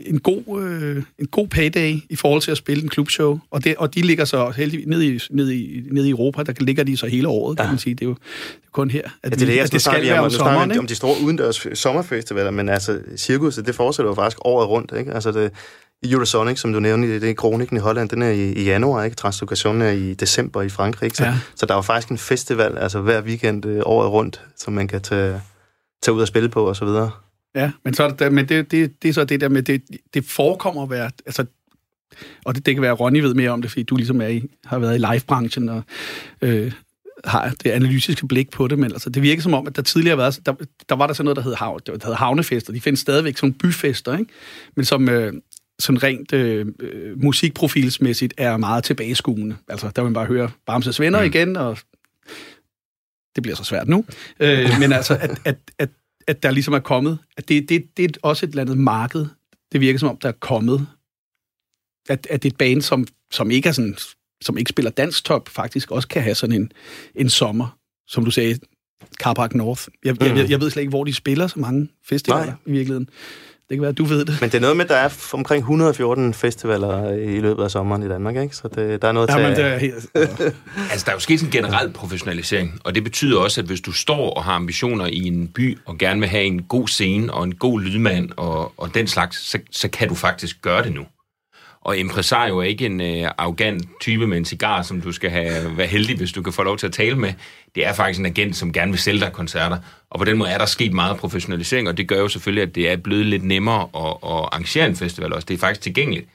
en god, øh, en god payday i forhold til at spille en klubshow. Og, det, og de ligger så heldigvis nede i, nede, i, nede i Europa, der ligger de så hele året, kan Ja. man sige. Det er jo, det er kun her, at, Ja, det er det, jeg at det skal være om, om sommeren. Ikke? om de store udendørs sommerfestivaler, men altså, cirkuset, det fortsætter jo faktisk året rundt, ikke? Altså, det, Eurosonic, som du nævnte, det er kronikken i Holland, den er i, i januar, ikke? Translokationen er i december i Frankrig, ikke? Så, ja. så der er jo faktisk en festival, altså hver weekend øh, året rundt, som man kan tage, tage ud og spille på, og så videre. Ja, men, så er det, men det, det, det er så det der med, det, det forekommer at være, altså, og det, det kan være, Ronny ved mere om det, fordi du ligesom er i, har været i live-branchen og øh, har det analytiske blik på det, men altså, det virker som om, at der tidligere har været, der, der var der sådan noget, der hed, hav, der hed havnefester. De findes stadigvæk som byfester, ikke? men som øh, sådan rent øh, øh, musikprofilsmæssigt er meget tilbageskuende. Altså, der vil man bare høre Bamses venner mm. igen, og det bliver så svært nu. Øh, men altså, at, at, at, at der ligesom er kommet, at det, det, det er også et eller andet marked. Det virker som om, der er kommet, at, at et band, som, som ikke er sådan, som ikke spiller dansk top, faktisk også kan have sådan en, en sommer, som du sagde, Carpark North. Jeg, mm. jeg, jeg, jeg ved slet ikke, hvor de spiller så mange festivaler Nej. i virkeligheden. Det kan være, at du ved det. Men det er noget med, at der er omkring 114 festivaler i løbet af sommeren i Danmark, ikke? Så det, der er noget til Ja, men at- det er helt... Altså, der er jo sket en generel professionalisering, og det betyder også, at hvis du står og har ambitioner i en by, og gerne vil have en god scene og en god lydmand og, og den slags, så, så kan du faktisk gøre det nu. Og impresario er ikke en øh, arrogant type med en cigar, som du skal have, være heldig, hvis du kan få lov til at tale med. Det er faktisk en agent, som gerne vil sælge dig koncerter. Og på den måde er der sket meget professionalisering, og det gør jo selvfølgelig, at det er blevet lidt nemmere at, at arrangere en festival også. Det er faktisk tilgængeligt.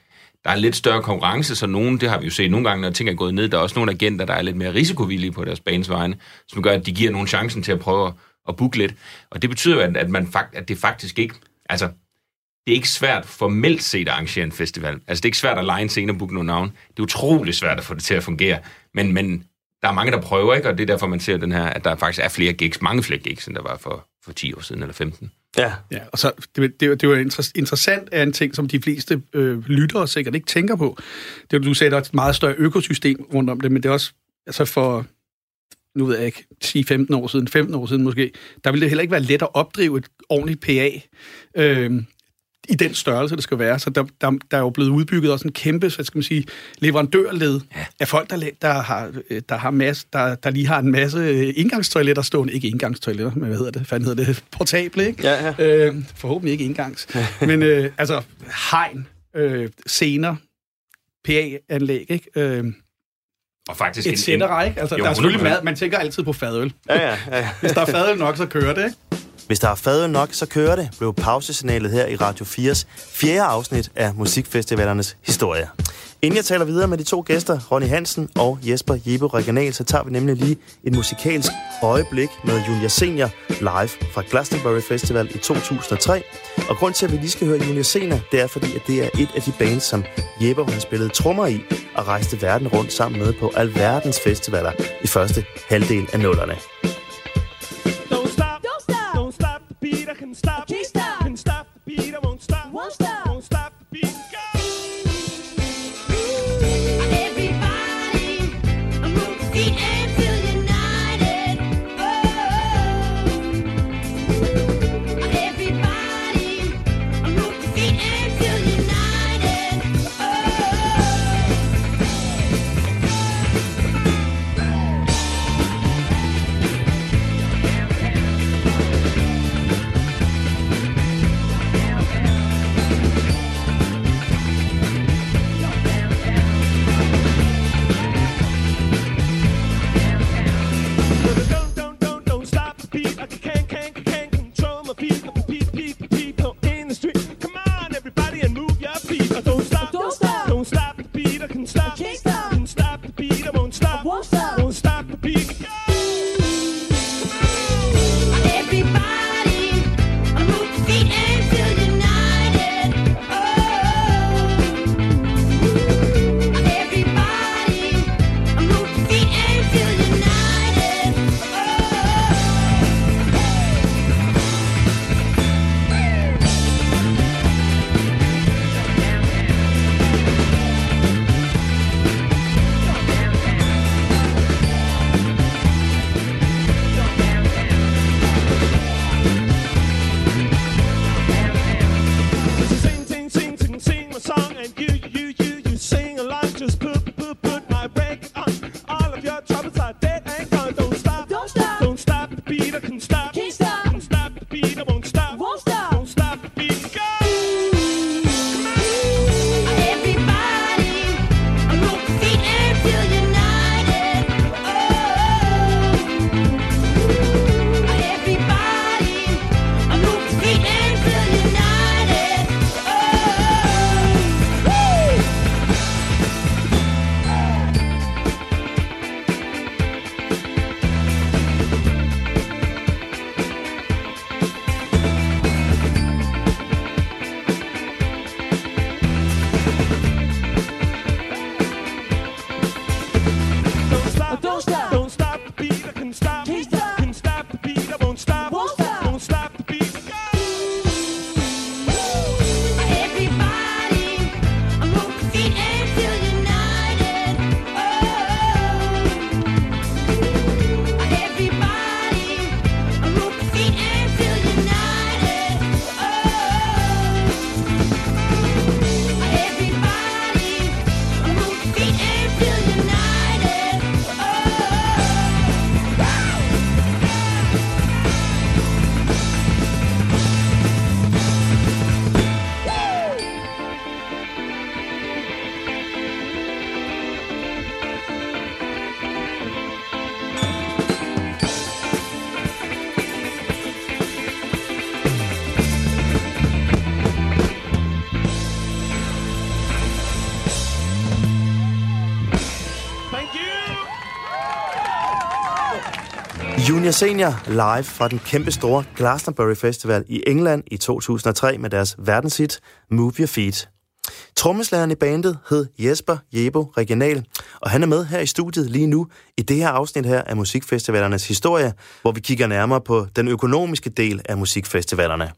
Der er lidt større konkurrence, så nogen, det har vi jo set nogle gange, når ting er gået ned, der er også nogle agenter, der er lidt mere risikovillige på deres banes vegne, som gør, at de giver nogen chancen til at prøve at, at booke lidt. Og det betyder jo, at, at, man fakt, at det faktisk ikke... Altså, det er ikke svært formelt set at arrangere en festival. Altså, det er ikke svært at lege en scene og booke nogle navn. Det er utrolig svært at få det til at fungere. Men, men der er mange, der prøver, ikke? Og det er derfor, man ser den her, at der faktisk er flere gigs, mange flere gigs, end der var for, for 10 år siden eller 15. Ja, Ja, og så, det, det, det er jo inter- interessant er en ting, som de fleste øh, lyttere sikkert ikke tænker på. Det er, du sagde, der er et meget større økosystem rundt om det, men det er også, altså for, nu ved jeg ikke, 10-15 år siden, 15 år siden måske, der ville det heller ikke være let at opdrive et ordentligt PA. Øh, i den størrelse, det skal være. Så der, der, der er jo blevet udbygget også en kæmpe, hvad skal man sige, leverandørled ja. af folk, der, der, har, der, har masse, der, der lige har en masse indgangstoiletter stående. Ikke indgangstoiletter, men hvad hedder det? Hvad hedder det? Portable, ikke? Ja, ja. Øh, forhåbentlig ikke indgangs. men øh, altså, hegn, øh, scener, PA-anlæg, ikke? Øh, og faktisk et en, en, ikke? Altså, jo, der er selvfølgelig mad. Man tænker altid på fadøl. Ja, ja, ja. Hvis der er fadøl nok, så kører det, ikke? Hvis der er fadøl nok, så kører det, blev pausesignalet her i Radio 4's fjerde afsnit af Musikfestivalernes historie. Inden jeg taler videre med de to gæster, Ronny Hansen og Jesper Jeppe Regional, så tager vi nemlig lige et musikalsk øjeblik med Junior Senior live fra Glastonbury Festival i 2003. Og grund til, at vi lige skal høre Junior Senior, det er fordi, at det er et af de bands, som Jeppe han spillede trommer i og rejste verden rundt sammen med på alverdens festivaler i første halvdel af nullerne. Junior Senior live fra den kæmpe store Glastonbury Festival i England i 2003 med deres verdenshit Move Your Feet. Trommeslageren i bandet hed Jesper Jebo Regional, og han er med her i studiet lige nu i det her afsnit her af Musikfestivalernes historie, hvor vi kigger nærmere på den økonomiske del af musikfestivalerne.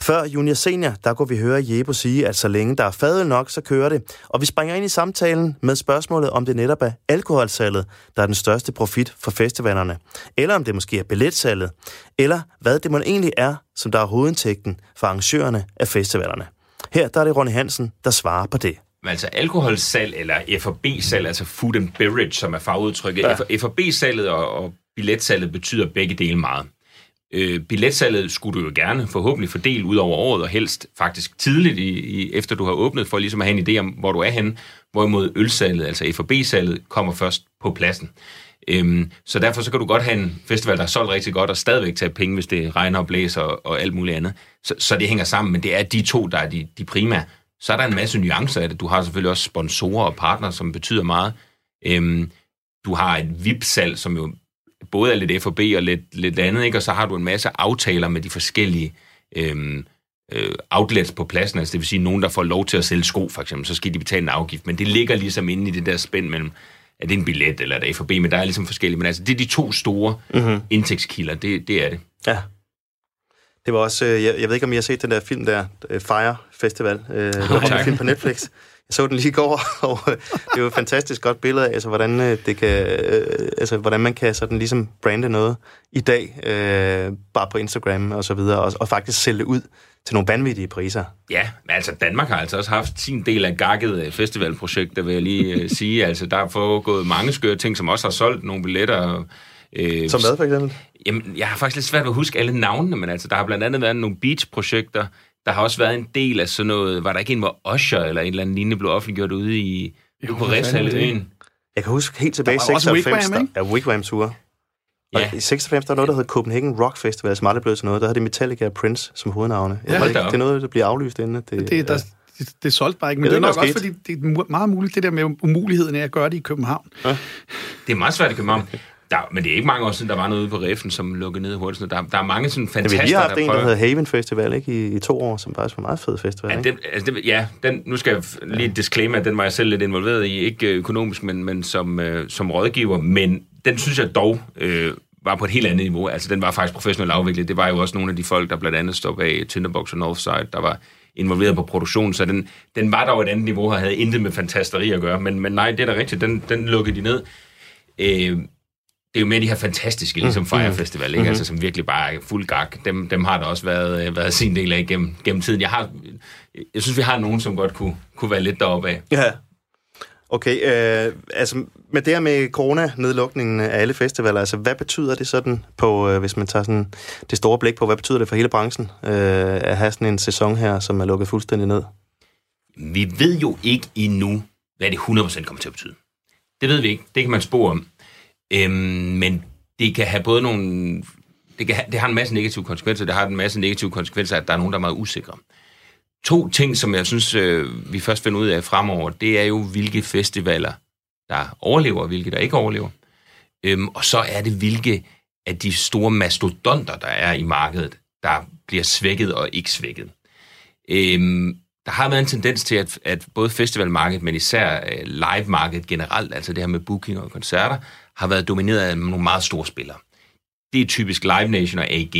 Før junior senior, der kunne vi høre Jebo sige, at så længe der er fadel nok, så kører det. Og vi springer ind i samtalen med spørgsmålet, om det netop er alkoholsalget, der er den største profit for festivalerne. Eller om det måske er billetsalget. Eller hvad det må egentlig er, som der er hovedindtægten for arrangørerne af festivalerne. Her der er det Ronny Hansen, der svarer på det. Altså alkoholsalg eller FB-salg, altså food and beverage, som er fagudtrykket. Ja. FB-salget og, og billetsalget betyder begge dele meget. Øh, billetsalget skulle du jo gerne forhåbentlig fordele ud over året, og helst faktisk tidligt, i, i, efter du har åbnet, for ligesom at have en idé om, hvor du er henne. Hvorimod ølsalget, altså FB-salget, kommer først på pladsen. Øhm, så derfor så kan du godt have en festival, der er solgt rigtig godt, og stadigvæk tage penge, hvis det regner og blæser og, og alt muligt andet. Så, så det hænger sammen, men det er de to, der er de, de primære. Så er der en masse nuancer af det. Du har selvfølgelig også sponsorer og partnere, som betyder meget. Øhm, du har et VIP-salg, som jo både er lidt FOB og lidt, lidt andet, ikke? og så har du en masse aftaler med de forskellige øhm, øh, outlets på pladsen, altså det vil sige nogen, der får lov til at sælge sko, for eksempel, så skal de betale en afgift, men det ligger ligesom inde i det der spænd mellem, er det en billet, eller er det FOB, men der er ligesom forskellige, men altså det er de to store mm-hmm. indtægtskilder, det, det er det. Ja. Det var også, øh, jeg, jeg ved ikke, om I har set den der film der, øh, Fire Festival, øh, oh, der film på Netflix. Jeg så den lige i går, og øh, det er jo et fantastisk godt billede af, altså, hvordan, det kan, altså, hvordan man kan sådan ligesom brande noget i dag, øh, bare på Instagram og så videre, og, og faktisk sælge ud til nogle vanvittige priser. Ja, men altså Danmark har altså også haft sin del af gakket festivalprojekter, vil jeg lige sige. Altså der er foregået mange skøre ting, som også har solgt nogle billetter, Øh, Som hvad for eksempel? Jamen, jeg har faktisk lidt svært ved at huske alle navnene, men altså, der har blandt andet været nogle beach-projekter. Der har også været en del af sådan noget, var der ikke en, hvor Usher eller en eller anden lignende blev offentliggjort ude i jo, på Resthaløen? Jeg kan huske helt tilbage i 96, der, ja, Wigwam Tour. Og ja. i 96, der var noget, der hed Copenhagen Rock Festival, som aldrig blev til noget. Der havde det Metallica og Prince som hovednavne. Ja, det, det er noget, der bliver aflyst inden. Det, det, der, det, det solgte bare ikke, men det, det er nok også, fordi det er meget muligt, det der med umuligheden af at gøre det i København. Ja. Det er meget svært i København. Der, men det er ikke mange år siden, der var noget ude på Reffen, som lukkede ned hurtigt. Der, der er mange sådan fantastiske... Ja, vi har haft der en, der hedder Haven Festival, ikke? I, i to år, som faktisk var meget fed festival, ja, den, altså det, ja, den, nu skal jeg lige disclaimer, at den var jeg selv lidt involveret i. Ikke økonomisk, men, men som, øh, som rådgiver. Men den synes jeg dog øh, var på et helt andet niveau. Altså, den var faktisk professionelt afviklet. Det var jo også nogle af de folk, der blandt andet stod bag Tinderbox og Northside, der var involveret på produktion, så den, den var dog et andet niveau og havde intet med fantasteri at gøre. Men, men nej, det er da rigtigt, den, den lukkede de ned. Øh, det er jo med de her fantastiske, ligesom mm. Fire Festival, ikke? Mm-hmm. Altså, som virkelig bare er fuld gak. Dem, dem har der også været, øh, været sin del af gennem, gennem tiden. Jeg, har, jeg synes, vi har nogen, som godt kunne, kunne være lidt deroppe af. Ja. Okay, øh, altså med det her med corona-nedlukningen af alle festivaler, altså hvad betyder det sådan på, øh, hvis man tager sådan det store blik på, hvad betyder det for hele branchen øh, at have sådan en sæson her, som er lukket fuldstændig ned? Vi ved jo ikke endnu, hvad det 100% kommer til at betyde. Det ved vi ikke. Det kan man spore om. Øhm, men det kan have både nogle... Det, kan have, det har en masse negative konsekvenser. Det har en masse negative konsekvenser, at der er nogen, der er meget usikre. To ting, som jeg synes, øh, vi først finder ud af fremover, det er jo, hvilke festivaler, der overlever, og hvilke der ikke overlever. Øhm, og så er det, hvilke af de store mastodonter, der er i markedet, der bliver svækket og ikke svækket. Øhm, der har været en tendens til, at, at både festivalmarkedet, men især øh, live-markedet generelt, altså det her med booking og koncerter, har været domineret af nogle meget store spillere. Det er typisk Live Nation og AG.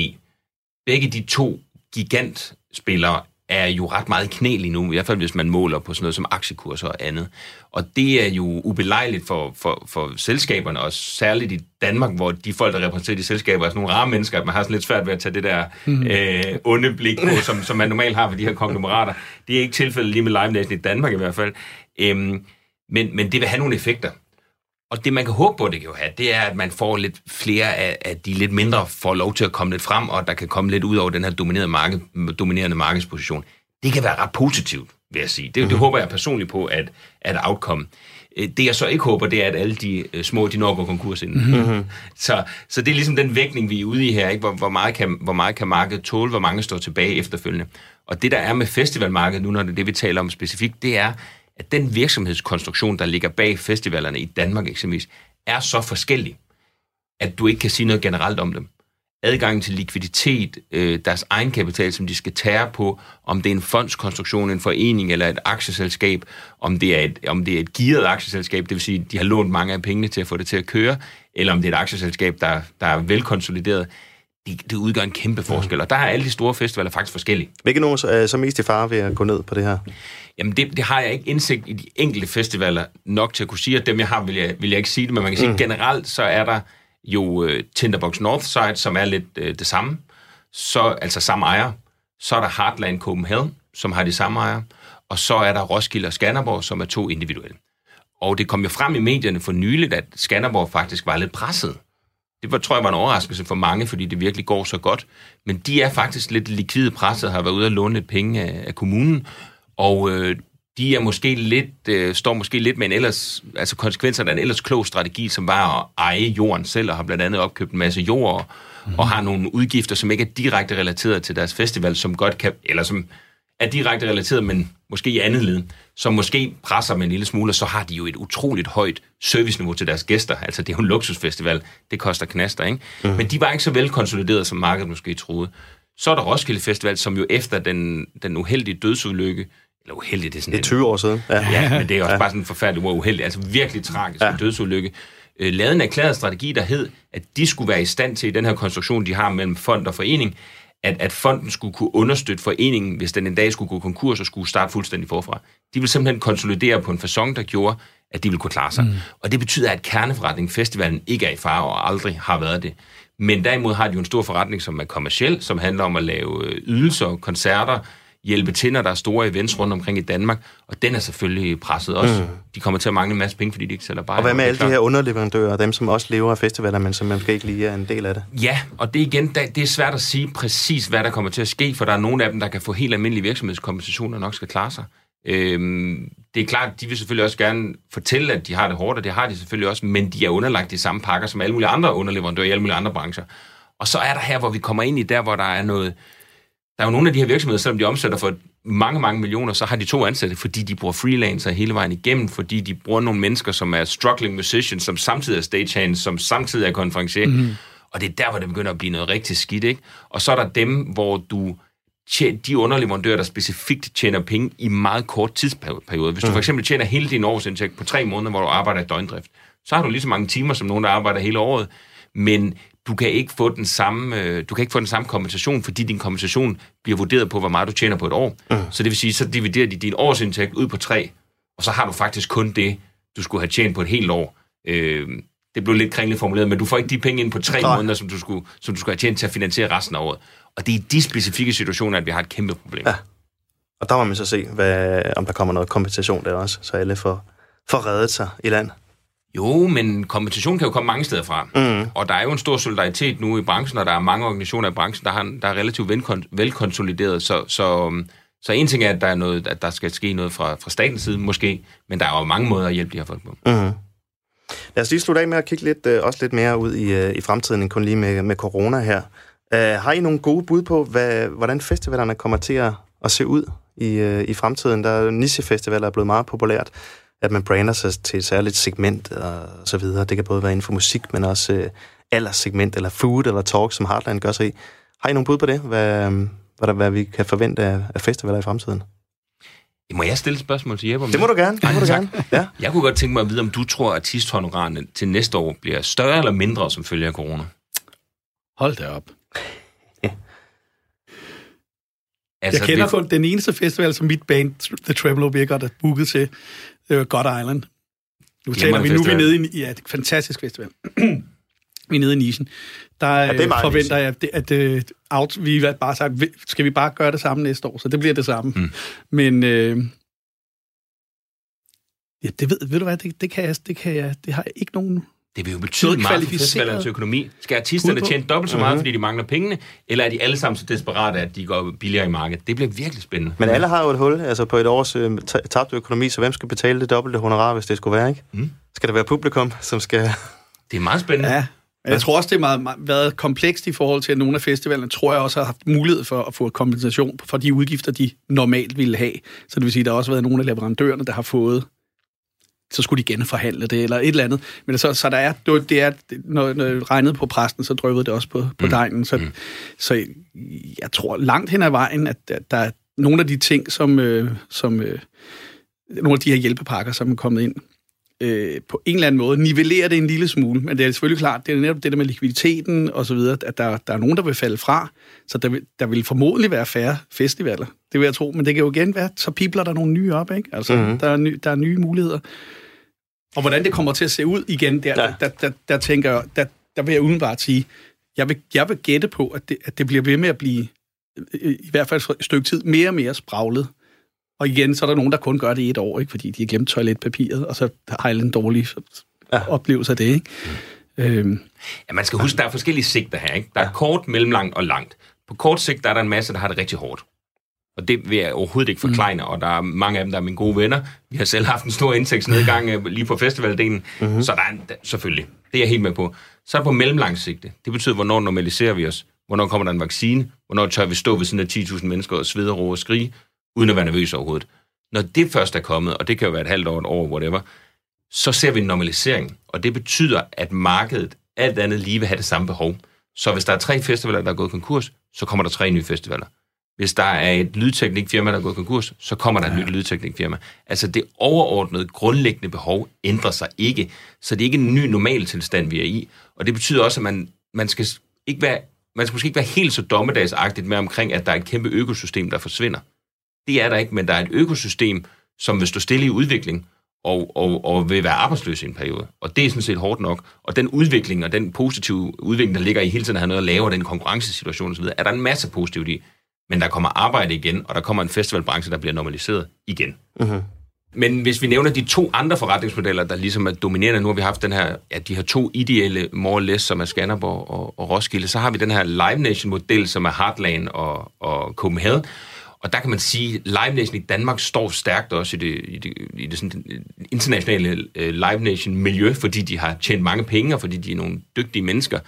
Begge de to gigantspillere er jo ret meget knæ lige nu, i hvert fald hvis man måler på sådan noget som aktiekurser og andet. Og det er jo ubelejligt for, for, for selskaberne, og særligt i Danmark, hvor de folk, der repræsenterer de selskaber, er sådan nogle rare mennesker, at man har sådan lidt svært ved at tage det der mm. øh, onde blik på, som, som man normalt har ved de her konglomerater. Det er ikke tilfældet lige med Live Nation i Danmark i hvert fald. Øhm, men, men det vil have nogle effekter. Og det, man kan håbe på, det kan jo have, det er, at man får lidt flere af, af de lidt mindre får lov til at komme lidt frem, og der kan komme lidt ud over den her dominerende, marked, dominerende markedsposition. Det kan være ret positivt, vil jeg sige. Det, mm-hmm. det håber jeg personligt på, at, at outcome. Øh, det jeg så ikke håber, det er, at alle de øh, små, de når går konkurs inden. Mm-hmm. Så, så det er ligesom den vægtning, vi er ude i her. Ikke? Hvor, hvor, meget kan, hvor meget kan markedet tåle, hvor mange står tilbage efterfølgende. Og det, der er med festivalmarkedet nu, når det er det, vi taler om specifikt, det er, at den virksomhedskonstruktion, der ligger bag festivalerne i Danmark eksempelvis, er så forskellig, at du ikke kan sige noget generelt om dem. Adgangen til likviditet, øh, deres egenkapital, som de skal tære på, om det er en fondskonstruktion, en forening eller et aktieselskab, om det er et, om det er et gearet aktieselskab, det vil sige, at de har lånt mange af pengene til at få det til at køre, eller om det er et aktieselskab, der, der er velkonsolideret det, det udgør en kæmpe forskel. Og der er alle de store festivaler faktisk forskellige. Hvilke nogen er så mest i fare ved at gå ned på det her? Jamen, det, det har jeg ikke indsigt i de enkelte festivaler nok til at kunne sige, at dem, jeg har, vil jeg, vil jeg ikke sige det, men man kan sige, mm. generelt så er der jo uh, Tinderbox Northside, som er lidt uh, det samme, så, altså samme ejer. Så er der Heartland Copenhagen, som har de samme ejer, og så er der Roskilde og Skanderborg, som er to individuelle. Og det kom jo frem i medierne for nyligt, at Skanderborg faktisk var lidt presset. Det var, tror jeg var en overraskelse for mange, fordi det virkelig går så godt. Men de er faktisk lidt likvide presset, har været ude og låne lidt penge af, af kommunen, og øh, de er måske lidt, øh, står måske lidt med en ellers, altså konsekvenserne af en ellers klog strategi, som var at eje jorden selv, og har blandt andet opkøbt en masse jord, mm. og har nogle udgifter, som ikke er direkte relateret til deres festival, som godt kan, eller som er direkte relateret, men måske i andet led, som måske presser med en lille smule, og så har de jo et utroligt højt serviceniveau til deres gæster. Altså, det er jo en luksusfestival. Det koster knaster, ikke? Mm. Men de var ikke så vel konsolideret, som markedet måske troede. Så er der Roskilde Festival, som jo efter den, den uheldige dødsulykke, eller uheldig, det er sådan Det er 20 år siden. Ja, ja men det er også ja. bare sådan en forfærdelig uheldig, altså virkelig tragisk ja. dødsulykke. Øh, lavede en erklæret strategi, der hed, at de skulle være i stand til, i den her konstruktion, de har mellem fond og forening, at, at fonden skulle kunne understøtte foreningen, hvis den en dag skulle gå konkurs og skulle starte fuldstændig forfra. De vil simpelthen konsolidere på en façon, der gjorde, at de ville kunne klare sig. Mm. Og det betyder, at kerneforretningen, festivalen, ikke er i fare og aldrig har været det. Men derimod har de jo en stor forretning, som er kommersiel, som handler om at lave øh, ydelser, koncerter, hjælpe til, når der er store events rundt omkring i Danmark, og den er selvfølgelig presset også. Mm. De kommer til at mangle en masse penge, fordi de ikke sælger bare. Og hvad med alle de her underleverandører, dem som også lever af festivaler, men som måske ikke lige er en del af det? Ja, og det igen, det er svært at sige præcis, hvad der kommer til at ske, for der er nogle af dem, der kan få helt almindelige virksomhedskompensationer, nok skal klare sig. Øhm, det er klart, de vil selvfølgelig også gerne fortælle, at de har det hårdt, og det har de selvfølgelig også, men de er underlagt de samme pakker som alle mulige andre underleverandører i alle mulige andre brancher. Og så er der her, hvor vi kommer ind i der, hvor der er noget, der er jo nogle af de her virksomheder, selvom de omsætter for mange, mange millioner, så har de to ansatte, fordi de bruger freelancer hele vejen igennem, fordi de bruger nogle mennesker, som er struggling musicians, som samtidig er stagehands, som samtidig er konferencier. Mm. Og det er der, hvor det begynder at blive noget rigtig skidt, ikke? Og så er der dem, hvor du de underleverandører, der specifikt tjener penge i meget kort tidsperiode. Hvis du for eksempel tjener hele din årsindtægt på tre måneder, hvor du arbejder i døgndrift, så har du lige så mange timer som nogen, der arbejder hele året, men du kan ikke få den samme, øh, du kan ikke få den samme kompensation, fordi din kompensation bliver vurderet på, hvor meget du tjener på et år. Mm. Så det vil sige, så dividerer de din årsindtægt ud på tre, og så har du faktisk kun det, du skulle have tjent på et helt år. Øh, det blev lidt kringligt formuleret, men du får ikke de penge ind på tre Klar. måneder, som du, skulle, som du skulle have tjent til at finansiere resten af året. Og det er i de specifikke situationer, at vi har et kæmpe problem. Ja. Og der må man så se, hvad, om der kommer noget kompensation der også, så alle får, får reddet sig i land. Jo, men kompensation kan jo komme mange steder fra. Mm. Og der er jo en stor solidaritet nu i branchen, og der er mange organisationer i branchen, der, har, der er relativt velkonsolideret. Så, så, så en ting er, at der, er noget, at der skal ske noget fra, fra statens side, måske, men der er jo mange måder at hjælpe de her folk på. Mm. Lad os lige slutte af med at kigge lidt, øh, også lidt mere ud i, øh, i fremtiden, end kun lige med, med corona her. Uh, har I nogle gode bud på, hvad, hvordan festivalerne kommer til at, at se ud i, i fremtiden? Der er nichefestivaler er blevet meget populært at man brander sig til et særligt segment og så videre. Det kan både være inden for musik, men også øh, alderssegment, eller food, eller talk, som Heartland gør sig i. Har I nogle bud på det, hvad, hvad, der, hvad vi kan forvente af, af festivaler i fremtiden? Må jeg stille et spørgsmål til Jeppe om det? må du gerne. Det må du gerne. Ja. Jeg kunne godt tænke mig at vide, om du tror, at artisthonorarerne til næste år bliver større eller mindre som følge af corona? Hold da op. Altså, jeg kender vi... kun den eneste festival, som mit band, The Tremolo, virkelig har booket til. Var God Island. Nu taler vi, nu er vi nede i ja, det er festival. festival. vi er nede i nischen. Der ja, det er forventer jeg, at, at, at out, vi bare sagt, skal vi bare gøre det samme næste år, så det bliver det samme. Mm. Men øh, ja, det ved, ved du hvad, det, det, kan jeg, det, kan jeg, det har jeg ikke nogen det vil jo betyde meget for festivalernes økonomi. Skal artisterne tjene dobbelt så meget, mm-hmm. fordi de mangler pengene, eller er de alle sammen så desperate, at de går billigere i markedet? Det bliver virkelig spændende. Men alle har jo et hul altså på et års øh, tabt økonomi, så hvem skal betale det dobbelte honorar, hvis det skulle være, ikke? Mm. Skal det være publikum, som skal... Det er meget spændende. Ja. Jeg tror også, det har meget, været komplekst i forhold til, at nogle af festivalerne, tror jeg også har haft mulighed for at få kompensation for de udgifter, de normalt ville have. Så det vil sige, at der har også været nogle af leverandørerne, der har fået så skulle de genforhandle det, eller et eller andet. Men så, så der er, det er, når, når regnet på præsten, så drøvede det også på, på mm. dejen. Så, mm. så jeg tror langt hen ad vejen, at der, der er nogle af de ting, som, øh, som øh, nogle af de her hjælpepakker, som er kommet ind, øh, på en eller anden måde nivellere det en lille smule. Men det er selvfølgelig klart, det er netop det der med likviditeten og så videre, at der, der er nogen, der vil falde fra. Så der vil, der vil formodentlig være færre festivaler. Det vil jeg tro. Men det kan jo igen være, så pibler der nogle nye op, ikke? Altså, mm-hmm. der, er ny, der er nye muligheder. Og hvordan det kommer til at se ud igen, der, ja. der, der, der, der tænker jeg, der, der vil jeg udenbart sige, jeg vil, jeg vil gætte på, at det, at det bliver ved med at blive, i hvert fald et stykke tid, mere og mere spraglet. Og igen, så er der nogen, der kun gør det i et år, ikke? fordi de har glemt toiletpapiret, og så har jeg en dårlig ja. oplevelse af det. Ikke? Mm. Øhm. Ja, man skal huske, der er forskellige sigter her. Ikke? Der er kort, mellemlangt og langt. På kort sigt der er der en masse, der har det rigtig hårdt. Og det vil jeg overhovedet ikke forklare, mm. og der er mange af dem, der er mine gode venner. Vi har selv haft en stor indtægtsnedgang øh, lige på festivaldelen, mm-hmm. så der er en, selvfølgelig, det er jeg helt med på. Så er det på mellemlang sigte. Det betyder, hvornår normaliserer vi os? Hvornår kommer der en vaccine? Hvornår tør vi stå ved sådan af 10.000 mennesker og svede, ro og skrige, uden at være nervøs overhovedet? Når det først er kommet, og det kan jo være et halvt år, et år, whatever, så ser vi en normalisering. Og det betyder, at markedet alt andet lige vil have det samme behov. Så hvis der er tre festivaler, der er gået konkurs, så kommer der tre nye festivaler. Hvis der er et lydteknikfirma, der er gået konkurs, så kommer der et ja. nyt lydteknikfirma. Altså det overordnede, grundlæggende behov ændrer sig ikke. Så det er ikke en ny normaltilstand, vi er i. Og det betyder også, at man, man skal ikke være man skal måske ikke være helt så dommedagsagtigt med omkring, at der er et kæmpe økosystem, der forsvinder. Det er der ikke, men der er et økosystem, som vil stå stille i udvikling, og, og, og vil være arbejdsløs i en periode. Og det er sådan set hårdt nok. Og den udvikling, og den positive udvikling, der ligger i hele tiden at have noget at lave, og den konkurrencesituation osv., er der en masse positivt i men der kommer arbejde igen, og der kommer en festivalbranche, der bliver normaliseret igen. Uh-huh. Men hvis vi nævner de to andre forretningsmodeller, der ligesom er dominerende, nu har vi haft den her, ja, de her to ideelle more less, som er Skanderborg og, og Roskilde, så har vi den her Live Nation-model, som er Heartland og, og Copenhagen. Og der kan man sige, at Live Nation i Danmark står stærkt også i det, i det, i det sådan, internationale uh, Live Nation-miljø, fordi de har tjent mange penge, og fordi de er nogle dygtige mennesker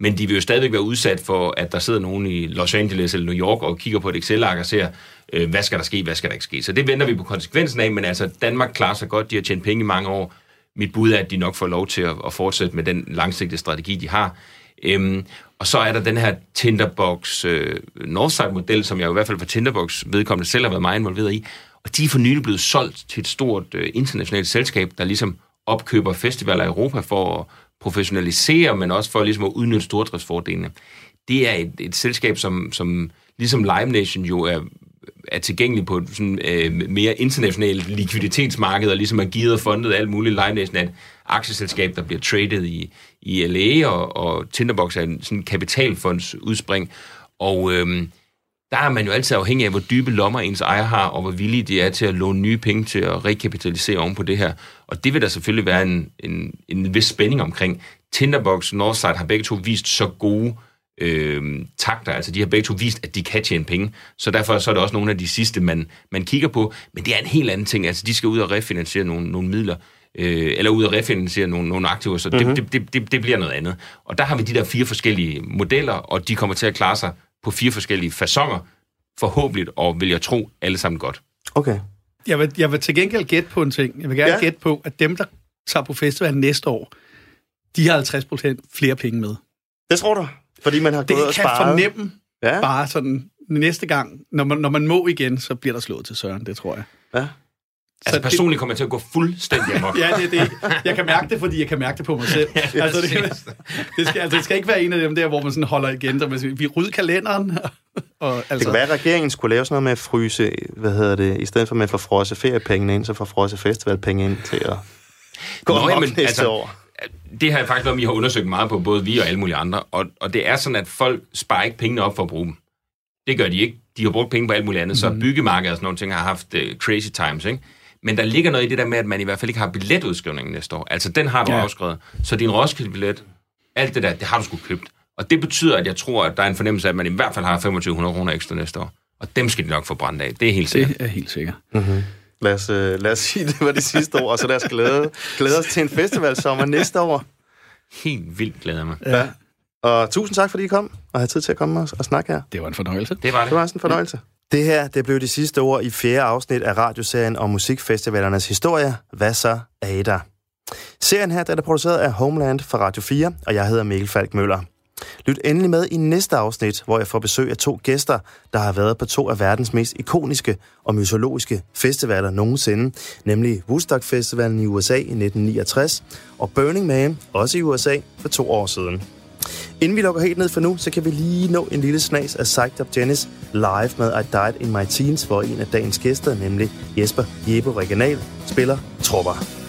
men de vil jo stadigvæk være udsat for, at der sidder nogen i Los Angeles eller New York og kigger på et Excel-ark og ser, øh, hvad skal der ske, hvad skal der ikke ske. Så det venter vi på konsekvensen af, men altså Danmark klarer sig godt, de har tjent penge i mange år. Mit bud er, at de nok får lov til at, at fortsætte med den langsigtede strategi, de har. Øhm, og så er der den her Tinderbox øh, Northside-model, som jeg i hvert fald for Tinderbox vedkommende selv har været meget involveret i. Og de er for nylig blevet solgt til et stort øh, internationalt selskab, der ligesom opkøber festivaler i Europa for at professionalisere, men også for ligesom at udnytte stordriftsfordelene. Det er et, et selskab, som, som ligesom Live Nation jo er, er tilgængelig på et sådan, øh, mere internationalt likviditetsmarked, og ligesom er givet og fundet alt muligt. Live er et aktieselskab, der bliver traded i, i LA, og, og Tinderbox er en sådan kapitalfonds udspring. Og øh, der er man jo altid afhængig af, hvor dybe lommer ens ejer har, og hvor villige de er til at låne nye penge til at rekapitalisere oven på det her. Og det vil der selvfølgelig være en, en, en vis spænding omkring. Tinderbox og Northside har begge to vist så gode øh, takter, altså de har begge to vist, at de kan tjene penge, så derfor så er det også nogle af de sidste, man, man kigger på, men det er en helt anden ting, altså de skal ud og refinansiere nogle, nogle midler, øh, eller ud og refinansiere nogle, nogle aktiver, så mm-hmm. det, det, det, det bliver noget andet. Og der har vi de der fire forskellige modeller, og de kommer til at klare sig på fire forskellige fasonger, forhåbentlig, og vil jeg tro, alle sammen godt. Okay. Jeg vil, jeg vil til gengæld gætte på en ting. Jeg vil gerne ja. gætte på, at dem, der tager på festival næste år, de har 50 procent flere penge med. Det tror du? Fordi man har det gået og sparet? Det kan fornemme ja. bare sådan næste gang, når man, når man må igen, så bliver der slået til søren, det tror jeg. Ja. Altså personligt det, kommer jeg til at gå fuldstændig amok. ja, det er det. Jeg kan mærke det, fordi jeg kan mærke det på mig selv. ja, altså, det, det, skal, altså, det skal ikke være en af dem der, hvor man sådan holder igen. Så man, vi rydder kalenderen. Og, altså. Det kan være, at regeringen skulle lave sådan noget med at fryse, hvad hedder det, i stedet for med at få frosset feriepengene ind, så få frosset festivalpenge ind til at gå Nå, jamen, næste altså, år. Det har faktisk noget, vi har undersøgt meget på, både vi og alle mulige andre. Og, og det er sådan, at folk sparer ikke pengene op for at bruge dem. Det gør de ikke. De har brugt penge på alt muligt andet. Mm. Så byggemarkedet og sådan nogle ting har haft uh, crazy times, ikke? Men der ligger noget i det der med, at man i hvert fald ikke har billetudskrivningen næste år. Altså, den har du ja. afskrevet. Så din Roskilde-billet, alt det der, det har du sgu købt. Og det betyder, at jeg tror, at der er en fornemmelse af, at man i hvert fald har 2500 kroner ekstra næste år. Og dem skal de nok få brændt af. Det er helt sikkert. Det er helt sikkert. Mm-hmm. Lad os, uh, lad os sige, det var det sidste år, og så lad os glæde, glæde os til en festivalsommer næste år. Helt vildt glæder mig. Ja. Og tusind tak, fordi I kom og havde tid til at komme og, og snakke her. Det var en fornøjelse. Det var det. Det var også en fornøjelse. Ja. Det her, det blev de sidste ord i fjerde afsnit af radioserien om musikfestivalernes historie. Hvad så, Ada? Serien her, den er produceret af Homeland for Radio 4, og jeg hedder Mikkel Falk Møller. Lyt endelig med i næste afsnit, hvor jeg får besøg af to gæster, der har været på to af verdens mest ikoniske og mytologiske festivaler nogensinde, nemlig Woodstock Festivalen i USA i 1969 og Burning Man, også i USA, for to år siden. Inden vi lukker helt ned for nu, så kan vi lige nå en lille snas af Psyched Up Janice live med I Died in My Teens, hvor en af dagens gæster, nemlig Jesper Jeppe Regional, spiller trupper.